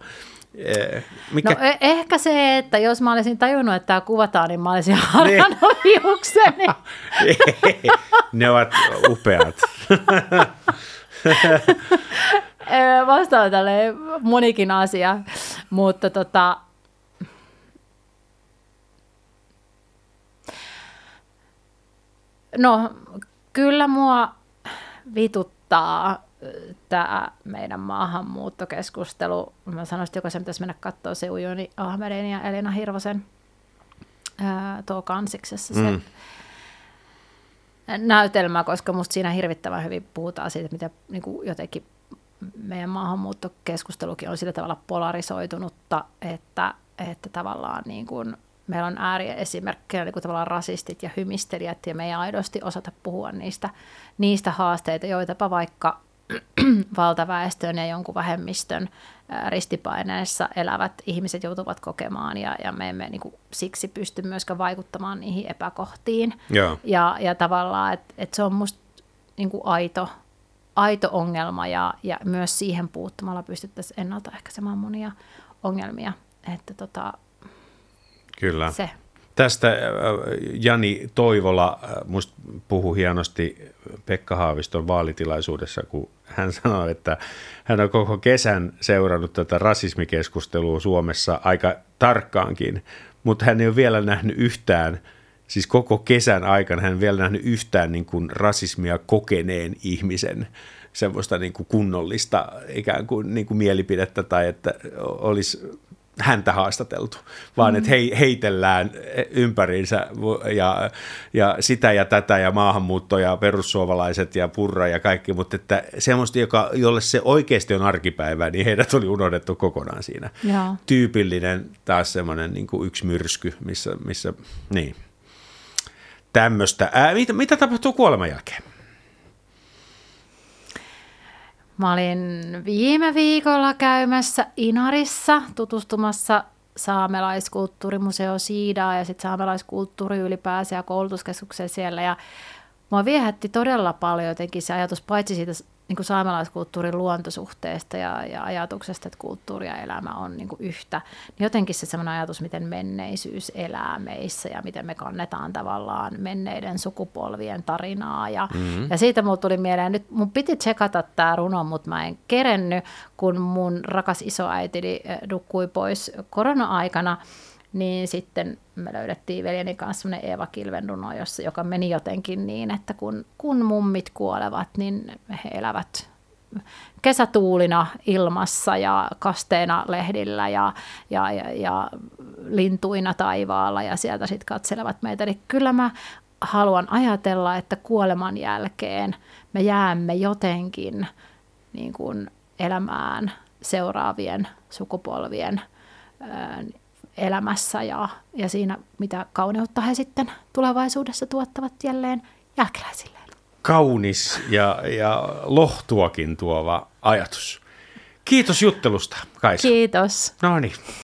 Speaker 2: eh, mikä... No e- ehkä se, että jos mä olisin tajunnut, että tämä kuvataan, niin mä olisin harjannut niin. hiukseni.
Speaker 1: ne ovat upeat.
Speaker 2: Vastaan tälle monikin asia, mutta tota, no kyllä mua vituttaa tämä meidän maahanmuuttokeskustelu. Mä sanoisin, että jokaisen pitäisi mennä katsoa se Ujoni Ahmedin ja Elina Hirvosen ää, tuo kansiksessa se mm näytelmä, koska musta siinä hirvittävän hyvin puhutaan siitä, mitä niin kuin jotenkin meidän maahanmuuttokeskustelukin on sillä tavalla polarisoitunutta, että, että tavallaan niin kuin meillä on ääriesimerkkejä, niin kuin tavallaan rasistit ja hymistelijät, ja me ei aidosti osata puhua niistä, niistä haasteita, joitapa vaikka valtaväestön ja jonkun vähemmistön ristipaineessa elävät ihmiset joutuvat kokemaan ja, ja me emme niin kuin, siksi pysty myöskään vaikuttamaan niihin epäkohtiin.
Speaker 1: Ja,
Speaker 2: ja, ja tavallaan, että et se on musta niin kuin aito, aito ongelma ja, ja myös siihen puuttumalla pystyttäisiin ennaltaehkäisemään monia ongelmia. Että tota,
Speaker 1: Kyllä.
Speaker 2: se.
Speaker 1: Tästä äh, Jani Toivola äh, musta puhui hienosti Pekka Haaviston vaalitilaisuudessa, kun hän sanoi, että hän on koko kesän seurannut tätä rasismikeskustelua Suomessa aika tarkkaankin, mutta hän ei ole vielä nähnyt yhtään, siis koko kesän aikana hän ei vielä nähnyt yhtään niin kuin rasismia kokeneen ihmisen semmoista niin kuin kunnollista ikään kuin, niin kuin mielipidettä tai että olisi häntä haastateltu, vaan mm. että hei, heitellään ympäriinsä ja, ja sitä ja tätä ja maahanmuutto ja perussuomalaiset ja purra ja kaikki, mutta että semmoista, joka, jolle se oikeasti on arkipäivä, niin heidät oli unohdettu kokonaan siinä.
Speaker 2: Joo.
Speaker 1: Tyypillinen taas semmoinen niin kuin yksi myrsky, missä, missä niin. Tämmöistä. Ää, mitä, mitä tapahtuu kuoleman jälkeen?
Speaker 2: Mä olin viime viikolla käymässä Inarissa tutustumassa saamelaiskulttuurimuseo Siidaa ja sitten saamelaiskulttuuri ylipäänsä ja koulutuskeskukseen siellä. Ja mua viehätti todella paljon jotenkin se ajatus, paitsi siitä niin kuin saamelaiskulttuurin luontosuhteesta ja, ja ajatuksesta, että kulttuuri ja elämä on niin kuin yhtä, niin jotenkin se sellainen ajatus, miten menneisyys elää meissä ja miten me kannetaan tavallaan menneiden sukupolvien tarinaa. Ja, mm-hmm. ja siitä mulla tuli mieleen, nyt mun piti tsekata tämä runo, mutta mä en kerennyt, kun mun rakas isoäitini dukkui pois korona-aikana, niin sitten me löydettiin veljeni kanssa semmoinen Eeva Kilven runo, jossa, joka meni jotenkin niin, että kun, kun mummit kuolevat, niin he elävät kesätuulina ilmassa ja kasteena lehdillä ja, ja, ja, ja lintuina taivaalla ja sieltä sitten katselevat meitä. Eli kyllä mä haluan ajatella, että kuoleman jälkeen me jäämme jotenkin niin kuin elämään seuraavien sukupolvien elämässä ja, ja siinä, mitä kauneutta he sitten tulevaisuudessa tuottavat jälleen jälkeläisilleen.
Speaker 1: Kaunis ja, ja lohtuakin tuova ajatus. Kiitos juttelusta, Kaisa.
Speaker 2: Kiitos.
Speaker 1: No niin.